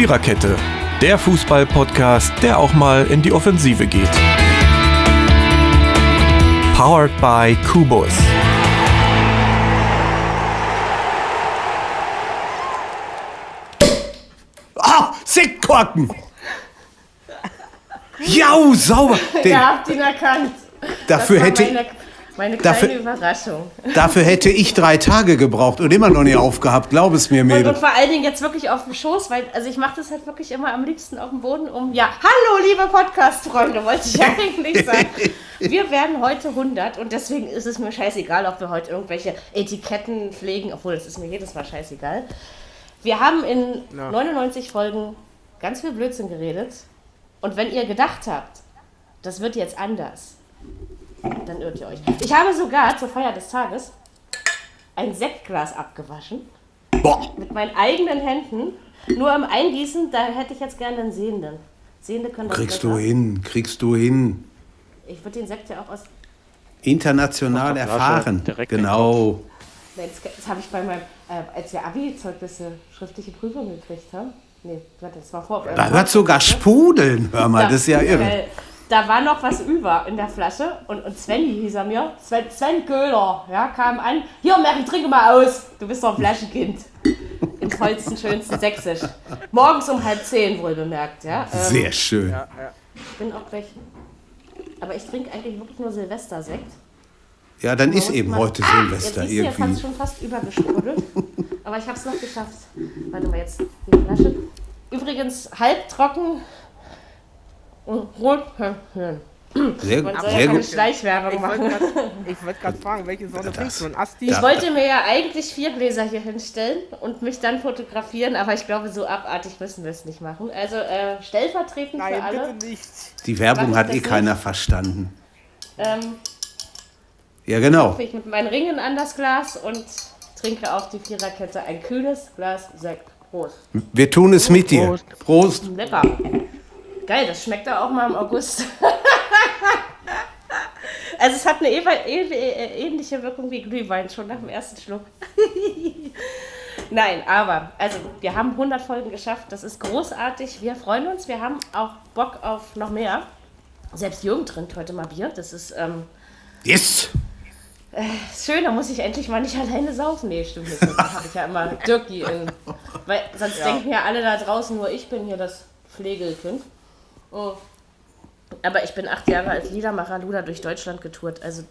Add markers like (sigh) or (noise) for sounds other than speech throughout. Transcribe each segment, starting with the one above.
Viererkette, der Fußball-Podcast, der auch mal in die Offensive geht. Powered by Kubus. Ah, Sektkorken! Jau, sauber! (laughs) Den, Ihr habt ihn erkannt. Dafür hätte- meine, kleine dafür- Überraschung. dafür hätte ich drei Tage gebraucht und immer noch nicht aufgehabt, glaub es mir, Und, Mädel. und vor allen Dingen jetzt wirklich auf dem Schoß, weil also ich mache das halt wirklich immer am liebsten auf dem Boden um. Ja, hallo liebe Podcast-Freunde, wollte ich (laughs) eigentlich sagen. Wir werden heute 100 und deswegen ist es mir scheißegal, ob wir heute irgendwelche Etiketten pflegen, obwohl es ist mir jedes Mal scheißegal. Wir haben in 99 Folgen ganz viel Blödsinn geredet und wenn ihr gedacht habt, das wird jetzt anders, dann irrt ihr euch. Ich habe sogar zur Feier des Tages ein Sektglas abgewaschen Boah, mit meinen eigenen Händen. Nur im Eingießen, da hätte ich jetzt gerne einen Sehenden. Sehende können das kriegst besser. du hin, kriegst du hin. Ich würde den Sekt ja auch aus. International erfahren. Genau. Das, das habe ich bei meinem. Äh, als wir Abi-Zeugnisse schriftliche Prüfung gekriegt haben. Nee, warte, das war vor. Da hört sogar sprudeln, hör mal, das ist ja irre. Da war noch was über in der Flasche und, und Svenny hieß er mir. Sven, Sven Köhler, ja, kam an. Hier, Mary, trinke mal aus. Du bist doch ein Flaschenkind. Im tollsten, schönsten Sächsisch. Morgens um halb zehn, wohl bemerkt, ja. Ähm, Sehr schön. Ich bin auch gleich. Aber ich trinke eigentlich wirklich nur Silvestersekt. Ja, dann ist eben heute Ah, Silvester jetzt, siehst du, Jetzt irgendwie. schon fast übergesprudelt. Aber ich habe es noch geschafft. Warte mal, jetzt die Flasche. Übrigens halbtrocken und rot. Sehr, Man soll ja sehr keine gut. Schleichwerbung Ich machen. ich wollte gerade fragen, welche Sorte Das- trinkst du? Ein Asti? Ich wollte mir ja eigentlich vier Gläser hier hinstellen und mich dann fotografieren, aber ich glaube, so abartig müssen wir es nicht machen. Also äh, stellvertretend für Nein, alle. bitte nicht. Die Werbung hat eh nicht? keiner verstanden. Ähm, Ja, genau. ich mit meinen Ringen an das Glas und trinke auf die Viererkette ein kühles Glas Sekt. Prost. Wir tun es mit dir. Prost. Prost. Lecker. Geil, das schmeckt ja auch mal im August. (laughs) also es hat eine ähn- ähn- ähnliche Wirkung wie Glühwein, schon nach dem ersten Schluck. (laughs) Nein, aber, also wir haben 100 Folgen geschafft, das ist großartig, wir freuen uns, wir haben auch Bock auf noch mehr. Selbst Jürgen trinkt heute mal Bier, das ist ähm, Yes. schön, da muss ich endlich mal nicht (laughs) alleine saufen. Nee, stimmt nicht, da habe ich ja immer Dirkie in, weil sonst denken ja alle da draußen, nur ich bin hier das Pflegelkind. Oh. Aber ich bin acht Jahre als Liedermacher Luder durch Deutschland getourt. Also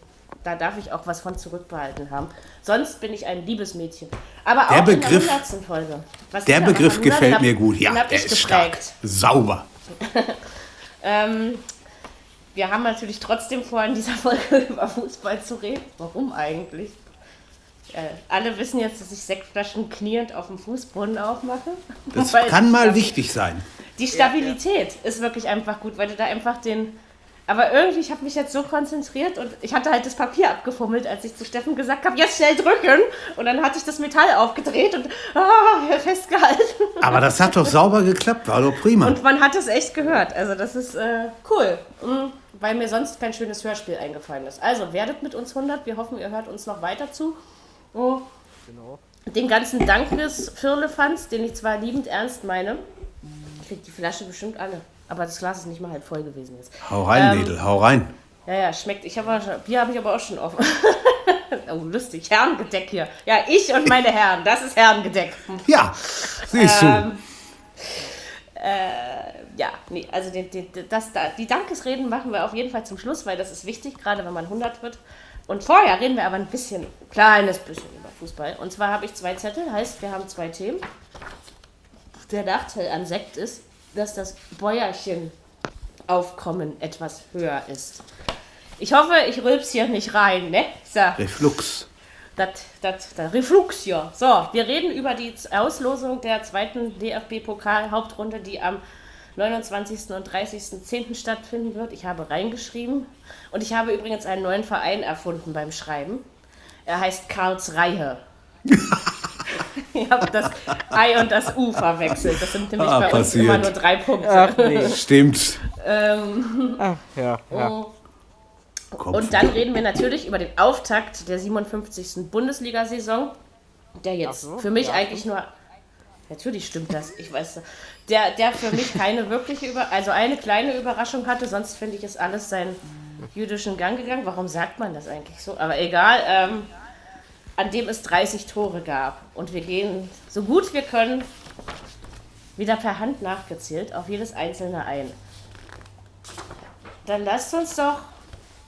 da darf ich auch was von zurückbehalten haben. Sonst bin ich ein Liebesmädchen. Aber Der auch Begriff- in der 100. Folge. Was Der Begriff Luder, gefällt hab- mir gut. Ja, der ist stark. Sauber. (laughs) Ähm, wir haben natürlich trotzdem vor, in dieser Folge (laughs) über Fußball zu reden. Warum eigentlich? Äh, alle wissen jetzt, dass ich Sektflaschen kniend auf dem Fußboden aufmache. Das (laughs) kann mal wichtig sein. Die Stabilität ist wirklich einfach gut, weil du da einfach den. Aber irgendwie, ich habe mich jetzt so konzentriert und ich hatte halt das Papier abgefummelt, als ich zu Steffen gesagt habe, jetzt schnell drücken. Und dann hatte ich das Metall aufgedreht und ah, festgehalten. Aber das hat doch sauber geklappt, war doch prima. Und man hat es echt gehört. Also das ist äh, cool. Mhm. Weil mir sonst kein schönes Hörspiel eingefallen ist. Also werdet mit uns 100. Wir hoffen, ihr hört uns noch weiter zu. Oh. Den ganzen Dankes Firlefanz, den ich zwar liebend ernst meine, kriegt die Flasche bestimmt alle. Aber das Glas ist nicht mal halb voll gewesen jetzt. Hau rein, Ähm, Mädel, hau rein. Ja, ja, schmeckt. Ich habe schon, Bier habe ich aber auch schon offen. (laughs) oh, lustig. Herrengedeck hier. Ja, ich und meine Herren. Das ist Herrengedeck. Ja, siehst du. Ähm, ja, nee, also den, den, das, da, die Dankesreden machen wir auf jeden Fall zum Schluss, weil das ist wichtig, gerade wenn man 100 wird. Und vorher reden wir aber ein bisschen, kleines bisschen über Fußball. Und zwar habe ich zwei Zettel, heißt, wir haben zwei Themen. Der Nachteil an Sekt ist, dass das Bäuerchen-Aufkommen etwas höher ist. Ich hoffe, ich rülps hier nicht rein, ne? So. Reflux. Das, das, das Reflux hier. So, wir reden über die Auslosung der zweiten DFB-Pokal-Hauptrunde, die am 29. und 30.10. stattfinden wird. Ich habe reingeschrieben und ich habe übrigens einen neuen Verein erfunden beim Schreiben. Er heißt Karlsreihe. (laughs) ich habe das I und das U verwechselt. Das sind nämlich Ah, bei uns passiert. immer nur drei Punkte. Ach nee. (laughs) Stimmt. Ach, ja, ja. Kopf. Und dann reden wir natürlich über den Auftakt der 57. Bundesliga-Saison, der jetzt so, für mich ja. eigentlich nur Natürlich stimmt das. Ich weiß, der, der für mich keine wirkliche Über also eine kleine Überraschung hatte, sonst finde ich, ist alles seinen jüdischen Gang gegangen. Warum sagt man das eigentlich so? Aber egal, ähm, an dem es 30 Tore gab. Und wir gehen so gut wir können wieder per Hand nachgezählt auf jedes einzelne ein. Dann lasst uns doch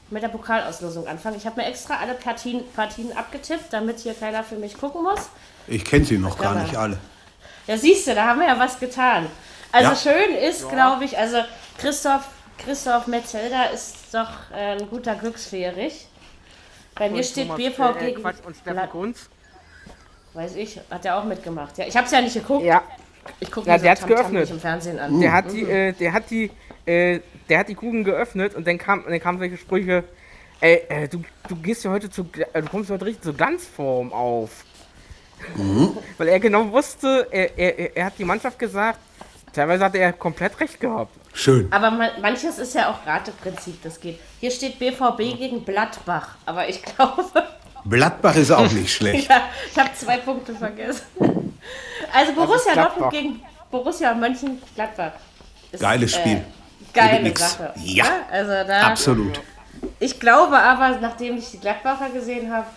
mit der Pokalauslosung anfangen. Ich habe mir extra alle Partien, Partien abgetippt, damit hier keiner für mich gucken muss. Ich kenne sie noch gar nicht alle. Ja, siehst du, da haben wir ja was getan. Also ja. schön ist, glaube ich, also Christoph, Christoph Metzelder ist doch äh, ein guter Glücksfährig. Bei mir steht Thomas, BV äh, gegen Quatsch und Steffen Kunz. Weiß ich, hat er auch mitgemacht. Ja, ich habe es ja nicht geguckt. Ja. Ich gucke mir ja, so der hat geöffnet. im Fernsehen an. Der hat die, äh, der hat die, äh, der hat die Kugeln geöffnet und dann kam, dann kamen solche Sprüche. Ey, äh, du, du gehst ja heute zu, äh, du kommst heute richtig zur Glanzform auf. Mhm. (laughs) Weil er genau wusste, er, er, er hat die Mannschaft gesagt, teilweise hat er komplett recht gehabt. Schön. Aber man, manches ist ja auch Rateprinzip, das geht. Hier steht BVB gegen Gladbach, aber ich glaube. Gladbach ist auch nicht (laughs) schlecht. ja, ich habe zwei Punkte vergessen. Also Borussia Dortmund gegen Borussia Mönchengladbach. Ist, Geiles Spiel. Äh, geile Sache. Ja, ja, also da, absolut. Ich glaube aber, nachdem ich die Gladbacher gesehen habe,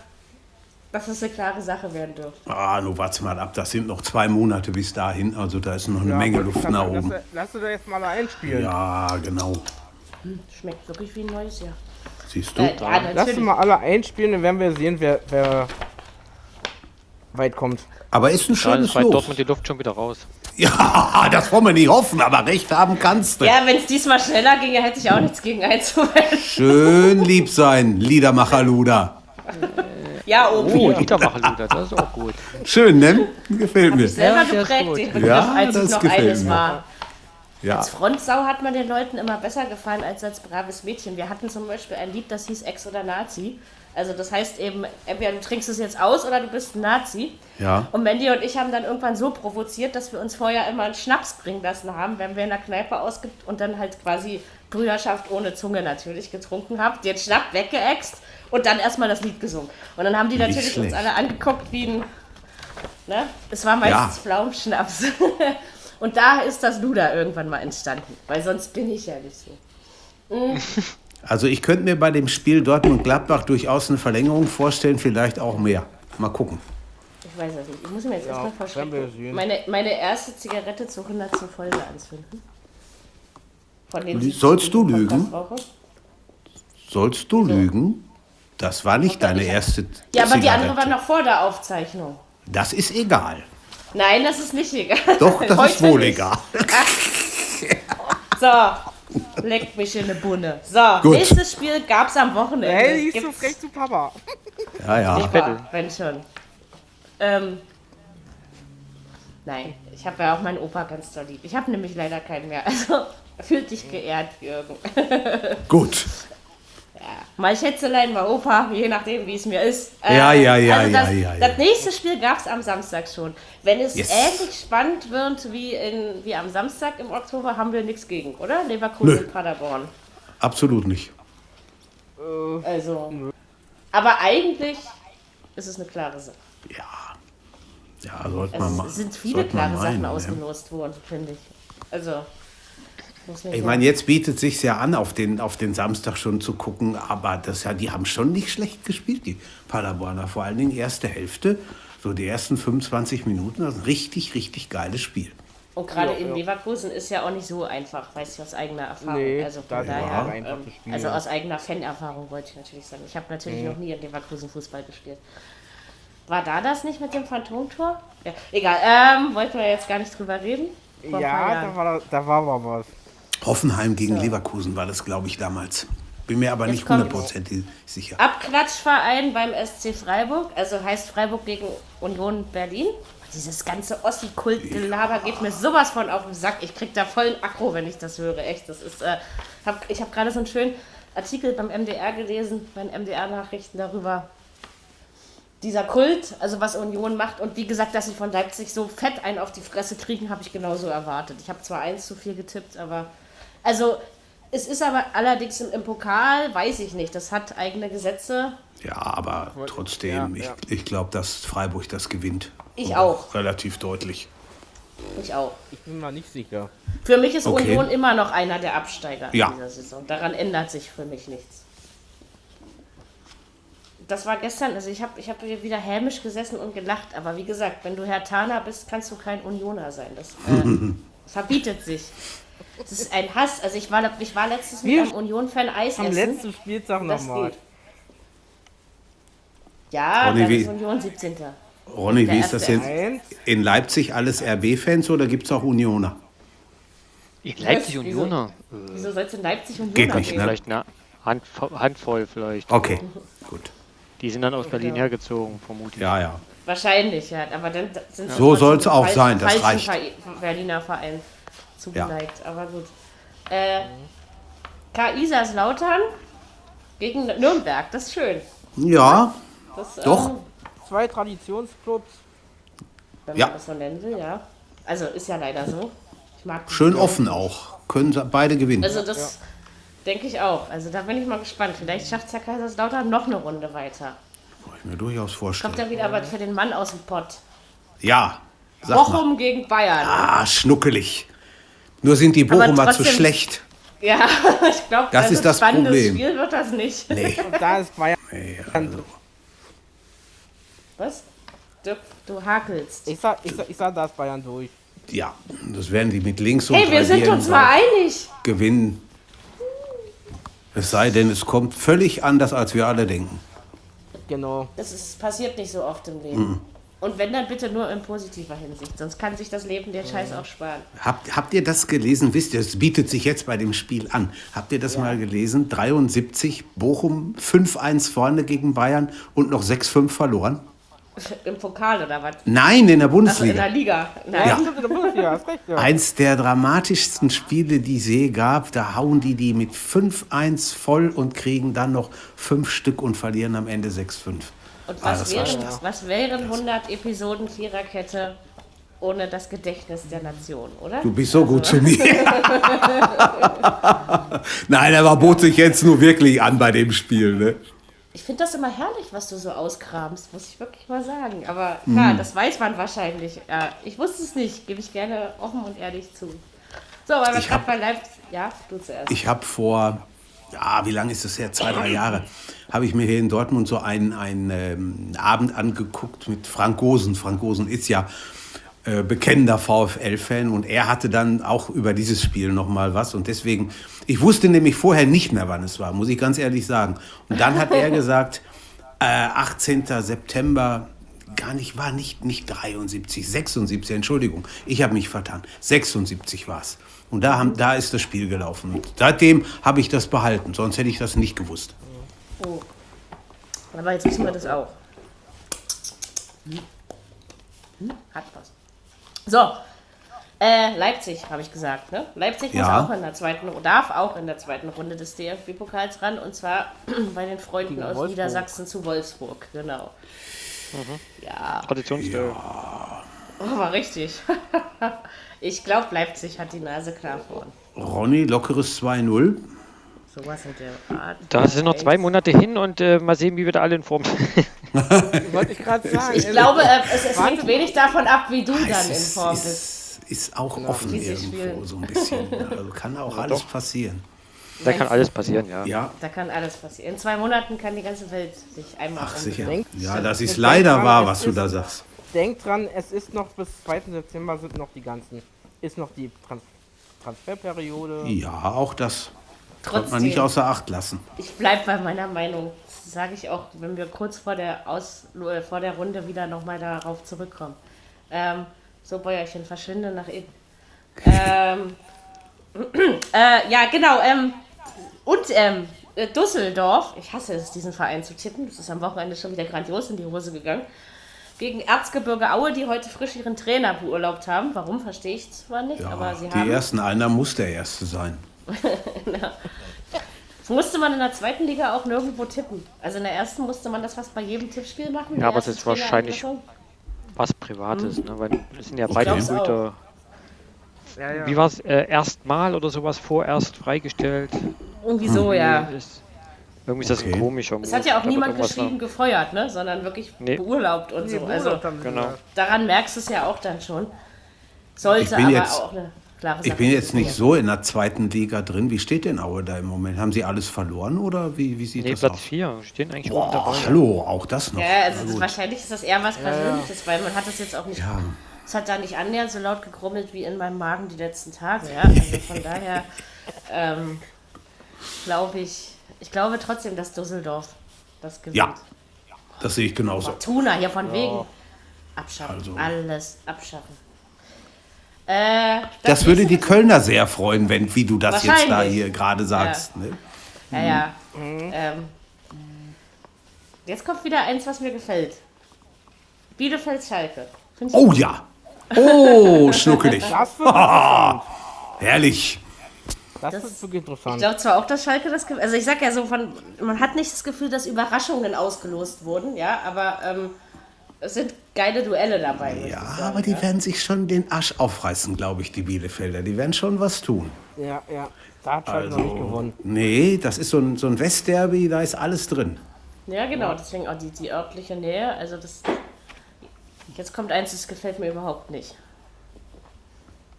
dass es eine klare Sache werden dürfte. Ah, nun warte mal ab, das sind noch zwei Monate bis dahin, also da ist noch eine ja, Menge Luft nach oben. Lass, lass du da jetzt mal einspielen. Ja, genau. Hm, schmeckt wirklich wie ein neues Jahr. Siehst du? Äh, ja, lass du mal alle einspielen, dann werden wir sehen, wer, wer weit kommt. Aber ist ein schönes ja, Los. Dortmund die Luft schon wieder raus. Ja, (laughs) das wollen wir nicht hoffen, aber recht haben kannst du. Ja, wenn es diesmal schneller ginge, hätte ich auch nichts gegen einzuwenden. Schön lieb sein, Liedermacher Luder. (laughs) Ja, Opi. Oh, Liedermacher-Luder, das ist auch gut. Schön, ne? Gefällt mir. Ich selber ja, geprägt, den Begriff, ja, als ich noch eines mir. war. Ja. Als Frontsau hat man den Leuten immer besser gefallen als als braves Mädchen. Wir hatten zum Beispiel ein Lied, das hieß Ex oder Nazi. Also das heißt eben, entweder du trinkst es jetzt aus oder du bist ein Nazi. Ja. Und Mandy und ich haben dann irgendwann so provoziert, dass wir uns vorher immer einen Schnaps bringen lassen haben, wenn wir in der Kneipe ausgibt und dann halt quasi Brüderschaft ohne Zunge natürlich getrunken haben, den Schnapp weggeext und dann erstmal das Lied gesungen. Und dann haben die natürlich uns alle angeguckt wie ein. Ne? Es war meistens ja. Pflaumenschnaps. (laughs) und da ist das Luder irgendwann mal entstanden, weil sonst bin ich ja nicht so. Mhm. Also ich könnte mir bei dem Spiel Dortmund-Gladbach durchaus eine Verlängerung vorstellen, vielleicht auch mehr. Mal gucken. Ich weiß es nicht. Ich muss mir jetzt ja, erstmal vorstellen. Meine, meine erste Zigarette zur 100. Folge anzünden. Von den Sollst du lügen? Sollst du ja. lügen? Das war nicht deine erste Ja, aber Zigarette. die andere war noch vor der Aufzeichnung. Das ist egal. Nein, das ist nicht egal. Doch, das (laughs) ist wohl nicht. egal. so, leck mich in eine Bunne. So, Gut. nächstes Spiel gab es am Wochenende. Hey, die ist so frech zu Papa. Ja, ja. Ich war, wenn schon. Ähm, nein, ich habe ja auch meinen Opa ganz doll lieb. Ich habe nämlich leider keinen mehr. Also, fühlt dich geehrt, Jürgen. Gut. (laughs) Ja, mal Schätzelein, mal Opa, je nachdem, wie es mir ist. ja, ähm, ja, ja, also das, ja, ja, ja. Das nächste Spiel gab es am Samstag schon. Wenn es yes. ähnlich spannend wird wie, in, wie am Samstag im Oktober, haben wir nichts gegen, oder? Leverkusen und Paderborn. Absolut nicht. Äh, also. Aber eigentlich ist es eine klare Sache. Ja. Ja, sollte man mal. Es sind viele klare Sachen ausgelost ja. worden, finde ich. Also. Ich meine, jetzt bietet sich ja an, auf den, auf den Samstag schon zu gucken, aber das ja, die haben schon nicht schlecht gespielt, die Paderborner. Vor allen Dingen erste Hälfte, so die ersten 25 Minuten, das ist ein richtig, richtig geiles Spiel. Und gerade ja, in ja. Leverkusen ist ja auch nicht so einfach, weiß ich aus eigener Erfahrung. Nee, also von daher, ähm, also aus eigener Fanerfahrung wollte ich natürlich sagen. Ich habe natürlich mhm. noch nie in Leverkusen Fußball gespielt. War da das nicht mit dem Phantomtor? Ja, egal, ähm, wollten wir jetzt gar nicht drüber reden? ja, da war, da war mal was. Hoffenheim gegen so. Leverkusen war das, glaube ich, damals. Bin mir aber Jetzt nicht hundertprozentig sicher. Abklatschverein beim SC Freiburg, also heißt Freiburg gegen Union Berlin. Dieses ganze Ossi-Kult-Gelaber ja. geht mir sowas von auf den Sack. Ich krieg da vollen Akro, wenn ich das höre. Echt, das ist. Äh, hab, ich habe gerade so einen schönen Artikel beim MDR gelesen, bei den MDR-Nachrichten darüber. Dieser Kult, also was Union macht und wie gesagt, dass sie von Leipzig so fett einen auf die Fresse kriegen, habe ich genauso erwartet. Ich habe zwar eins zu viel getippt, aber also es ist aber allerdings im, im, Pokal, weiß ich nicht, das hat eigene Gesetze. Ja, aber trotzdem, ja, ja. ich, ich glaube, dass Freiburg das gewinnt. Ich auch. Relativ deutlich. Ich auch. Ich bin mir nicht sicher. Für mich ist Okay. Union immer noch einer der Absteiger Ja. in dieser Saison. Daran ändert sich für mich nichts. Das war gestern, also ich habe ich hab hier wieder hämisch gesessen und gelacht, aber wie gesagt, wenn du Herr Tana bist, kannst du kein Unioner sein. Das äh, (laughs) verbietet sich. Das ist ein Hass. Also ich war, ich war letztes mit Wir- einem Union-Fan Eis Am essen. letzten Spieltag nochmal. Ja, Ronny, dann wie- ist Union 17. Ronny, wie ist das erste in, Leipzig alles RB-Fans oder gibt es auch Unioner? In Leipzig Wieso? Unioner. Wieso sollst du in Leipzig Union Geht nicht, ne? Vielleicht eine Hand, Handvoll vielleicht. Okay, gut. Die sind dann aus Berlin hergezogen, vermutlich. Ja, ja. Wahrscheinlich, ja. Aber dann sind sie So soll's dem auch sein, das reicht. Ver- Berliner Verein zugeneigt. Aber gut. Äh, Kaiserslautern gegen Nürnberg, das ist schön. Ja, Das, Doch. Ähm, Zwei Traditionsclubs. wenn Ja. man das so nennen will, ja. Also ist ja leider so. Ich mag die schön Spiele. offen auch. Können beide gewinnen. Also das denke ich auch. Also da bin ich mal gespannt. Vielleicht schafft es ja Kaiserslautern noch eine Runde weiter. Kann ich mir durchaus Kommt vorstellen. ja wieder was für den Mann aus dem Pott. Ja, mal. Bochum gegen Bayern. Ah, schnuckelig. Nur sind die Bochumer zu trotzdem- schlecht. Ja, (laughs) ich glaube, Das ist das spannendes Problem. Spiel wird das nicht. Nee. (laughs) Und da ist Bayern. nee also. Was? Du, du hakelst. Ich sag, ich, sag, ich sag, da ist Bayern durch. Ja, das werden die mit links und Hey, wir sind uns mal einig. gewinnen. Es sei denn, es kommt völlig anders, als wir alle denken. Genau. Das ist, passiert nicht so oft im Leben. Mhm. Und wenn, dann bitte nur in positiver Hinsicht. Sonst kann sich das Leben den Scheiß auch sparen. Habt, habt ihr das gelesen? Wisst ihr, es bietet sich jetzt bei dem Spiel an. Habt ihr das mal gelesen? 73, Bochum 5-1 vorne gegen Bayern und noch 6-5 verloren? (laughs) Im Pokal oder was? Nein, in der Also in Bundesliga. der Liga. Nein. Ja. In der Bundesliga, ja. Eins der dramatischsten Spiele, die es je gab. Da hauen die die mit 5-1 voll und kriegen dann noch fünf Stück und verlieren am Ende 6-5. Und Ah, was, war wären, stark. was wären 100 Episoden Viererkette ohne das Gedächtnis der Nation, oder? Du bist so gut zu mir. (laughs) Nein, aber bot sich jetzt nur wirklich an bei dem Spiel. Ne? Ich finde das immer herrlich, was du so auskramst, muss ich wirklich mal sagen. Aber Mhm. klar, das weiß man wahrscheinlich. Ja, ich wusste es nicht, gebe ich gerne offen und ehrlich zu. So, aber Ich gerade bei Leipzig. Ja, du zuerst. Ich habe vor, ja, wie lange ist das her? Zwei, drei Jahre. Habe ich mir hier in Dortmund so einen, einen ähm, Abend angeguckt mit Frank Gosen. Frank Gosen ist ja äh, bekennender VfL-Fan und er hatte dann auch über dieses Spiel noch mal was und deswegen, ich wusste nämlich vorher nicht mehr, wann es war, muss ich ganz ehrlich sagen. Und dann hat er (laughs) gesagt, äh, 18. September, gar nicht, war nicht, nicht 73, 76, Entschuldigung, ich habe mich vertan, 76 war es. Und da, haben, da ist das Spiel gelaufen. Und seitdem habe ich das behalten, sonst hätte ich das nicht gewusst. Oh. Aber jetzt wissen wir das auch. Hm. Hm, Hat was. So. Äh, Leipzig, habe ich gesagt. Ne? Leipzig muss Ja. auch in der zweiten, darf auch in der zweiten Runde des DFB-Pokals ran. Und zwar (clears throat) bei den Freunden aus. Niedersachsen zu Wolfsburg. Genau. Ja, Traditionsspiel. aber richtig. (laughs) ich glaube, Leipzig hat die Nase klar vorn. Ronny, lockeres 2-0. Sowas in der Art. Da sind noch zwei Monate hin und äh, mal sehen, wie wir da alle in Form sind. (laughs) Wollte ich gerade sagen. Ich glaube, äh, es, es hängt wenig davon ab, wie du dann Es in ist, Form bist. ist, ist auch offen Dieses irgendwo, Spiel. so ein bisschen. Also kann auch alles passieren. Da kann alles passieren, ja. Ja, Da kann alles passieren. In zwei Monaten kann die ganze Welt sich einmal ach sicher. Denk- Ja, das ist Denk leider dran, wahr, was du ist- da sagst. Denkt dran, es ist noch bis 2. September sind noch die ganzen. Ist noch die Trans Transferperiode. Ja, auch das sollte man nicht Trotzdem, außer Acht lassen. ich bleibe bei meiner Meinung. Das sage ich auch, wenn wir kurz vor der, Aus, äh, vor der Runde wieder nochmal darauf zurückkommen. Ähm, so, Bäuerchen, verschwinde nach innen. (laughs) Ähm, (clears throat) äh, ja, genau. Ähm, und ähm, äh, Düsseldorf, ich hasse es, diesen Verein zu tippen. Das ist am Wochenende schon wieder grandios in die Hose gegangen. Gegen Erzgebirge Aue, die heute frisch ihren Trainer beurlaubt haben. Warum, verstehe ich zwar nicht, Ja, aber sie die haben. ersten einer muss der erste sein. (laughs) Das musste man in der zweiten Liga auch nirgendwo tippen. Also in der ersten musste man das fast bei jedem Tippspiel machen. Ja, aber es ist wahrscheinlich-. Was Privates, ne? Weil es sind ja Ich beide. Brüder. Ja, ja. Wie war es? Äh, erstmal oder sowas vorerst freigestellt? Irgendwie so, ja. Ist, irgendwie ist das Okay. ein komischer Es hat ja auch niemand geschrieben gefeuert, ne? sondern wirklich Nee. beurlaubt und so. Also Genau. daran merkst du es ja auch dann schon. Sollte aber jetzt- auch eine klare Sache Ich bin jetzt nicht so in der zweiten Liga drin. Wie steht denn Aue da im Moment? Haben sie alles verloren oder wie, wie sieht Nee, das Platz aus? 4. Stehen eigentlich Boah, dabei. hallo, auch das noch. Ja, also gut. wahrscheinlich ist das eher was Persönliches, weil man hat das jetzt auch nicht. Ja. Es hat da nicht annähernd so laut gegrummelt wie in meinem Magen die letzten Tage. Ja? (laughs) Also von daher ähm, glaube ich, ich glaube trotzdem, dass Düsseldorf das gewinnt. Ja, das sehe ich genauso. Tuna, hier von wegen. Abschaffen. Also- Alles abschaffen. Äh, Das würde die Kölner sehr freuen, wenn, wie du das jetzt da hier gerade sagst. Ne? Ja, ja. Ähm, jetzt kommt wieder eins, was mir gefällt. Bielefeld Schalke. Find ich Oh ja. Oh, schnuckelig. (laughs) Das wird. (laughs) Herrlich. Das, Das- wird wirklich Ich interessant. glaube zwar auch, dass Schalke das. ge- Also ich sag ja so von, man hat nicht das Gefühl, dass Überraschungen ausgelost wurden, ja, aber ähm, es sind geile Duelle dabei. Ja, ich sagen, aber die ja. werden sich schon den Arsch aufreißen, glaube ich, die Bielefelder. Die werden schon was tun. Ja, ja. Da hat Schalke Also, noch nicht gewonnen. nee, das ist so ein, so ein Westderby, da ist alles drin. Ja, genau, deswegen auch die, die örtliche Nähe. Also das. Jetzt kommt eins, das gefällt mir überhaupt nicht.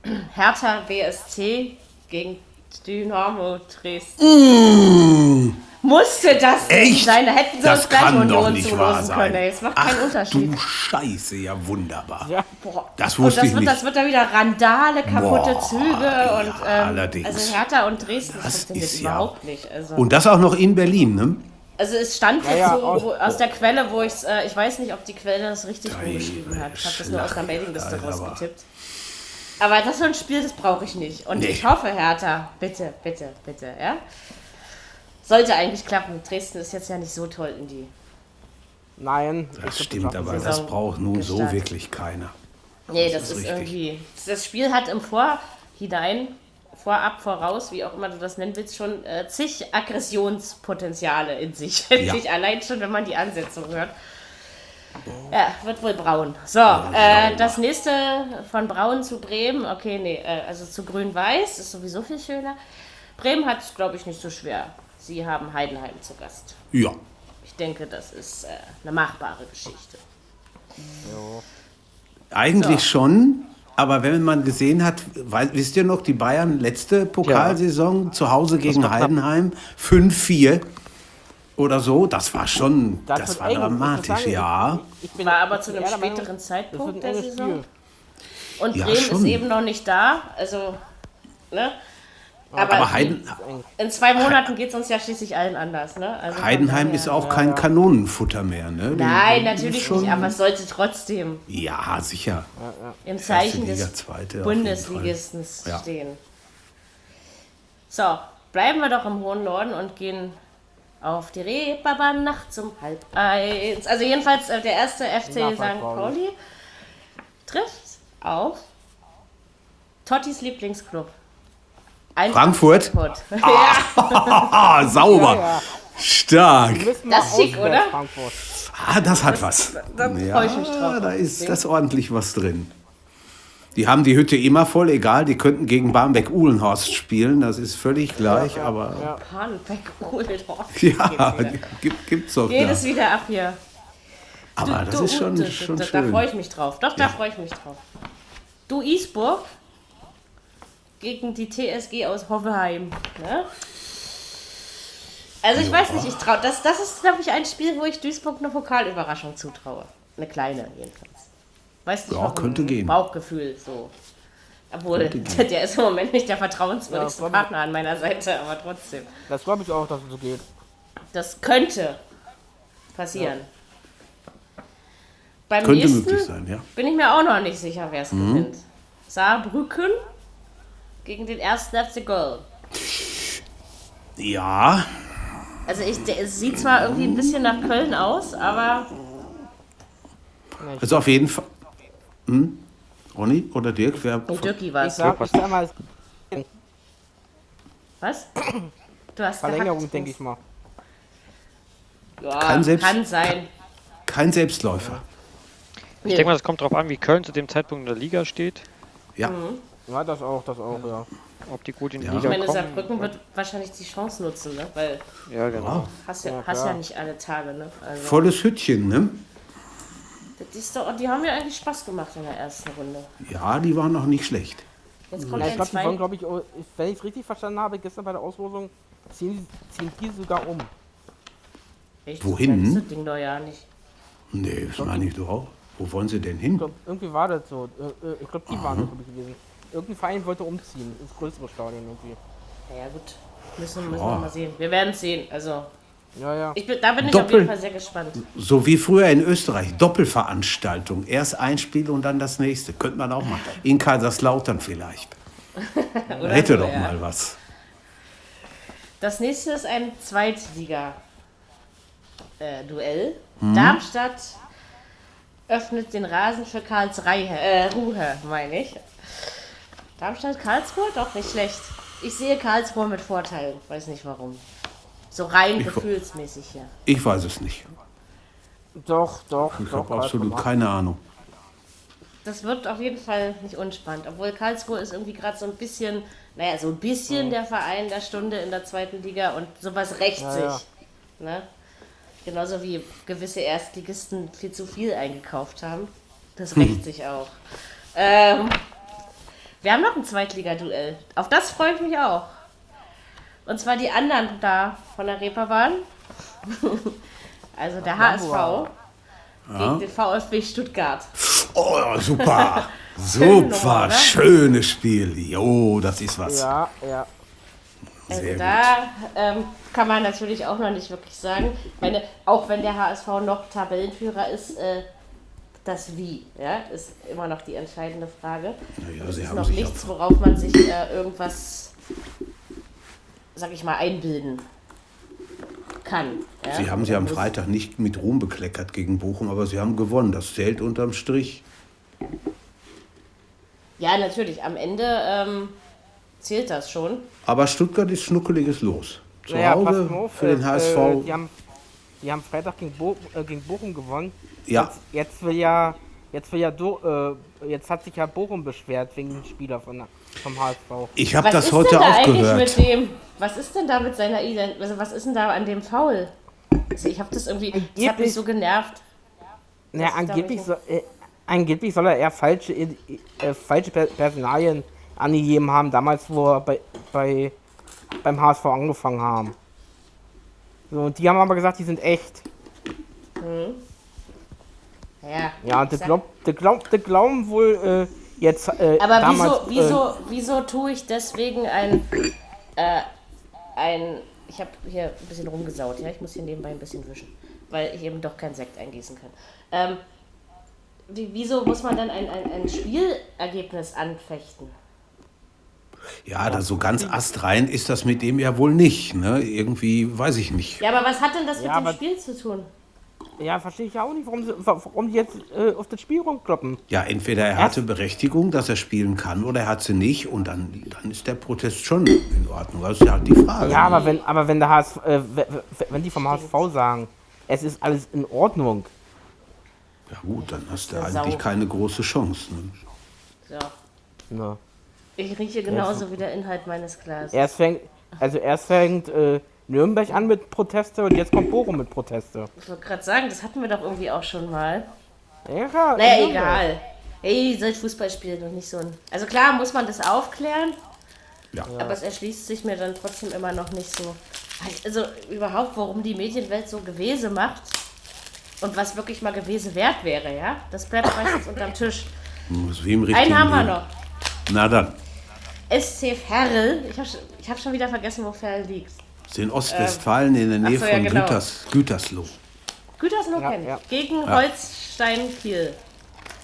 (clears throat) Hertha BSC gegen Dynamo Dresden. Musste das Echt? sein? Da hätten sie Das uns gleich Union nicht wahr zulosen sein. können. ey. Es macht keinen Ach, Unterschied. du Scheiße, ja wunderbar. Ja. Boah. Das und wusste das ich wird, nicht. Das wird dann wieder Randale, kaputte Boah, Züge ja, und ähm, allerdings. also Hertha und Dresden Das funktioniert ist ja- überhaupt nicht. Also, Und das auch noch in Berlin, ne? Also es stand jetzt ja, so aus- wo, aus der Quelle, wo ich äh, ich weiß nicht, ob die Quelle das richtig Geil, rumgeschrieben hat. Ich habe das nur aus der Mailingliste rausgetippt. Aber das ist so ein Spiel, das brauche ich nicht. Und Nee. ich hoffe, Hertha, bitte, bitte, bitte, ja. Sollte eigentlich klappen. Dresden ist jetzt ja nicht so toll in die. Nein. Das stimmt, aber sie. das Saison braucht nun so gestartet. wirklich keiner. Nee, Das das, ist ist, irgendwie. Das Spiel hat im Vorhinein, vorab, voraus, wie auch immer du das nennen willst, schon äh, zig Aggressionspotenziale in sich. (laughs) Ja. sich allein schon, wenn man die Ansetzung hört. Ja, wird wohl braun. So, äh, das nächste von braun zu Bremen, okay, nee, äh, also zu grün-weiß ist sowieso viel schöner. Bremen hat es, glaube ich, nicht so schwer. Sie haben Heidenheim zu Gast. Ja. Ich denke, das ist äh, eine machbare Geschichte. Eigentlich So. schon, aber wenn man gesehen hat, wei- wisst ihr noch, die Bayern letzte Pokalsaison zu Hause gegen. Heidenheim 5-4 oder so, das war schon, das, wird war eng. Dramatisch, sagen, ja. Ich, ich bin, War aber zu einem späteren Das Zeitpunkt der Saison. Spiel. Und Ja, Bremen schon. ist eben noch nicht da. Also, ne? Aber, Aber Heiden, in zwei Monaten geht es uns ja schließlich allen anders, ne? Also Heidenheim daher- ist auch kein Kanonenfutter mehr, ne? Nein, die natürlich schon- nicht, aber es sollte trotzdem Ja, sicher. im Zeichen Liga, des Bundesligisten Ja. stehen. So, bleiben wir doch im hohen Norden und gehen auf die Reeperbahn nachts um halb eins. Also jedenfalls äh, der erste FC Na, St. Pauli trifft auf Tottis Lieblingsclub. Eintracht Frankfurt? Frankfurt. (laughs) Ja, Ah, (laughs) sauber. Ja, ja. Stark. Das ist schick, oder? Frankfurt. Ah, das hat was. da freu ich mich drauf. Da ist das ordentlich was drin. Die haben die Hütte immer voll, egal, die könnten gegen Barmbek-Uhlenhorst spielen, das ist völlig gleich, aber Ja. Uhldorf. (laughs) ja, gibt, gibt's doch Geht es wieder ab hier. Aber das Du, ist schon, da, schon da, da schön. freue ich mich drauf. Doch, da freue ich mich drauf. Du Isburg gegen die TSG aus Hoffenheim. Ne? Also ich weiß nicht, ich traue. Das, das ist, glaube ich, ein Spiel, wo ich Duisburg eine Pokalüberraschung zutraue. Eine kleine jedenfalls. Weiß nicht, Ja, warum. könnte gehen. Bauchgefühl so. Obwohl, der ist im Moment nicht der vertrauenswürdigste Ja, Partner an meiner Seite, aber trotzdem. Das glaube ich auch, dass es so geht. Das könnte passieren. Beim Könnte nächsten möglich sein, ja. bin ich mir auch noch nicht sicher, wer es Mhm. gewinnt. Saarbrücken gegen den ersten FC Goal. Ja, Also ich, es sieht zwar irgendwie ein bisschen nach Köln aus, aber also auf jeden Fall. Hm? Ronny oder Dirk, wer nee, Dirki war Ich es. sag, ich sag mal, Was? Du hast Verlängerung, denke ich mal. Ja, Kein Selbst- kann sein. kein Selbstläufer. Ich denke mal, das kommt darauf an, wie Köln zu dem Zeitpunkt in der Liga steht. Ja, Mhm. Ja, das auch, das auch, ja. Ob die gut in die Ja. Ich Liga meine, kommen. Saarbrücken wird wahrscheinlich die Chance nutzen, ne? weil Ah. Ja, genau. Wow. hast ja, Ja, hast ja nicht alle Tage. Ne? Also, volles Hütchen, ne? Das ist doch, die haben ja eigentlich Spaß gemacht in der ersten Runde. Ja, die waren noch nicht schlecht. Jetzt kommt Ja, ich ein glaube, die wollen, glaube ich, oh, wenn ich es richtig verstanden habe, gestern bei der Auslosung, ziehen, die- ziehen die sogar um. Echt? Wohin? Das Ding doch ja nicht. Nee, das meine ich doch auch. Wo wollen sie denn Ich hin? glaub, irgendwie war das so. Äh, äh, Ich glaube, die waren das glaub ich, gewesen. Irgendein Verein wollte umziehen ins größere Stadion irgendwie. Naja, gut. Müssen, müssen wir mal sehen. Wir werden es sehen. Also, Ja, ja. ich bin, da bin ich auf jeden Fall sehr gespannt. So wie früher in Österreich. Doppelveranstaltung. Erst ein Spiel und dann das nächste. Könnte man auch machen. In Kaiserslautern vielleicht. (laughs) Hätte so, doch ja. mal was. Das nächste ist ein Zweitliga-Duell. Mhm. Darmstadt öffnet den Rasen für Karlsruhe, äh, Ruhe, meine ich. Darmstadt, Karlsruhe? Doch, nicht schlecht. Ich sehe Karlsruhe mit Vorteilen. Weiß nicht warum. So rein Ich- gefühlsmäßig hier. Ich weiß es nicht. Doch, doch, Ich doch. habe absolut Karlsruhe. keine Ahnung. Das wird auf jeden Fall nicht unspannend. Obwohl Karlsruhe ist irgendwie gerade so ein bisschen, naja, so ein bisschen der Verein der Stunde in der zweiten Liga und sowas rächt Ja, sich. ja. Ne? Genauso wie gewisse Erstligisten viel zu viel eingekauft haben. Das rächt (laughs) sich auch. Ähm, wir haben noch ein Zweitliga-Duell. Auf das freue ich mich auch. Und zwar die anderen da von der Reeperbahn. (laughs) also der HSV gegen den VfB Stuttgart. Oh, super. (laughs) Super. Schönes Spiel. Jo, das ist was. Ja, ja. Also Sehr da ähm, kann man natürlich auch noch nicht wirklich sagen. Meine, auch wenn der HSV noch Tabellenführer ist, äh, das Wie, ja, ist immer noch die entscheidende Frage. Naja, es sie ist haben noch sich nichts, auf- worauf man sich äh, irgendwas, sag ich mal, einbilden kann. Ja? Sie haben sie am Freitag nicht mit Ruhm bekleckert gegen Bochum, aber sie haben gewonnen. Das zählt unterm Strich. Ja, natürlich. Am Ende ähm, zählt das schon. Aber Stuttgart ist schnuckeliges Los. Zu Naja, Hause für den äh, HSV. Äh, die, haben, die haben Freitag gegen, Bo äh, gegen Bochum gewonnen. Ja. Jetzt, jetzt will ja, jetzt will ja, Do äh, jetzt hat sich ja Bochum beschwert wegen dem Spieler von, vom HSV. Ich habe Was das ist heute denn da auch eigentlich gehört. mit dem? Was ist denn da mit seiner Ident Also was ist denn da an dem Foul? Also ich habe das irgendwie, das hat mich Angeblich- so genervt. Da angeblich, so, äh, angeblich soll er eher falsche, äh, falsche Per- Personalien angegeben haben, damals, wo er bei, bei, beim HSV angefangen haben. So, und die haben aber gesagt, die sind echt. Ja. Ja, Sag- glaub, die, glaub, die glauben wohl äh, jetzt. Äh, Aber damals, wieso, wieso, wieso tue ich deswegen ein, äh, ein, ich habe hier ein bisschen rumgesaut, ja, ich muss hier nebenbei ein bisschen wischen, weil ich eben doch kein Sekt eingießen kann. Ähm, wie, wieso muss man dann ein, ein, ein Spielergebnis anfechten? Ja, da so ganz astrein ist das mit dem ja wohl nicht. Ne? Irgendwie weiß ich nicht. Ja, aber was hat denn das mit Ja, dem aber- Spiel zu tun? Ja, verstehe ich ja auch nicht, warum, sie, warum die jetzt äh, auf das Spiel rumkloppen. Ja, entweder er hatte Berechtigung, dass er spielen kann, oder er hat sie nicht. Und dann, dann ist der Protest schon in Ordnung. Das ist ja halt die Frage. Ja, aber wenn, aber wenn der HSV, äh, wenn die vom HSV sagen, es ist alles in Ordnung, Ja gut, dann hast du eigentlich Sau. keine große Chance. Ne? So. ne. Ich rieche genauso wie der Inhalt meines Glases. Erst fängt, also erst fängt äh, Nürnberg an mit Proteste und jetzt kommt Bochum mit Proteste. Ich wollte gerade sagen, das hatten wir doch irgendwie auch schon mal. Ja, Naja, egal. Hey, ihr sollt Fußball spielen und nicht so ein. Also klar muss man das aufklären, Ja. aber es erschließt sich mir dann trotzdem immer noch nicht so. Also überhaupt, warum die Medienwelt so Gewese macht und was wirklich mal Gewese wert wäre, ja? Das bleibt meistens unterm Tisch. Muss wie im richtigen Einen haben wir noch. Na dann, SC Ferl. Ich habe ich hab schon wieder vergessen, wo Ferl liegt. Ist in Ostwestfalen in der Nähe so, ja, von genau. Güters, Gütersloh. Gütersloh Ja, kenn ich. ja. Gegen Holstein Kiel.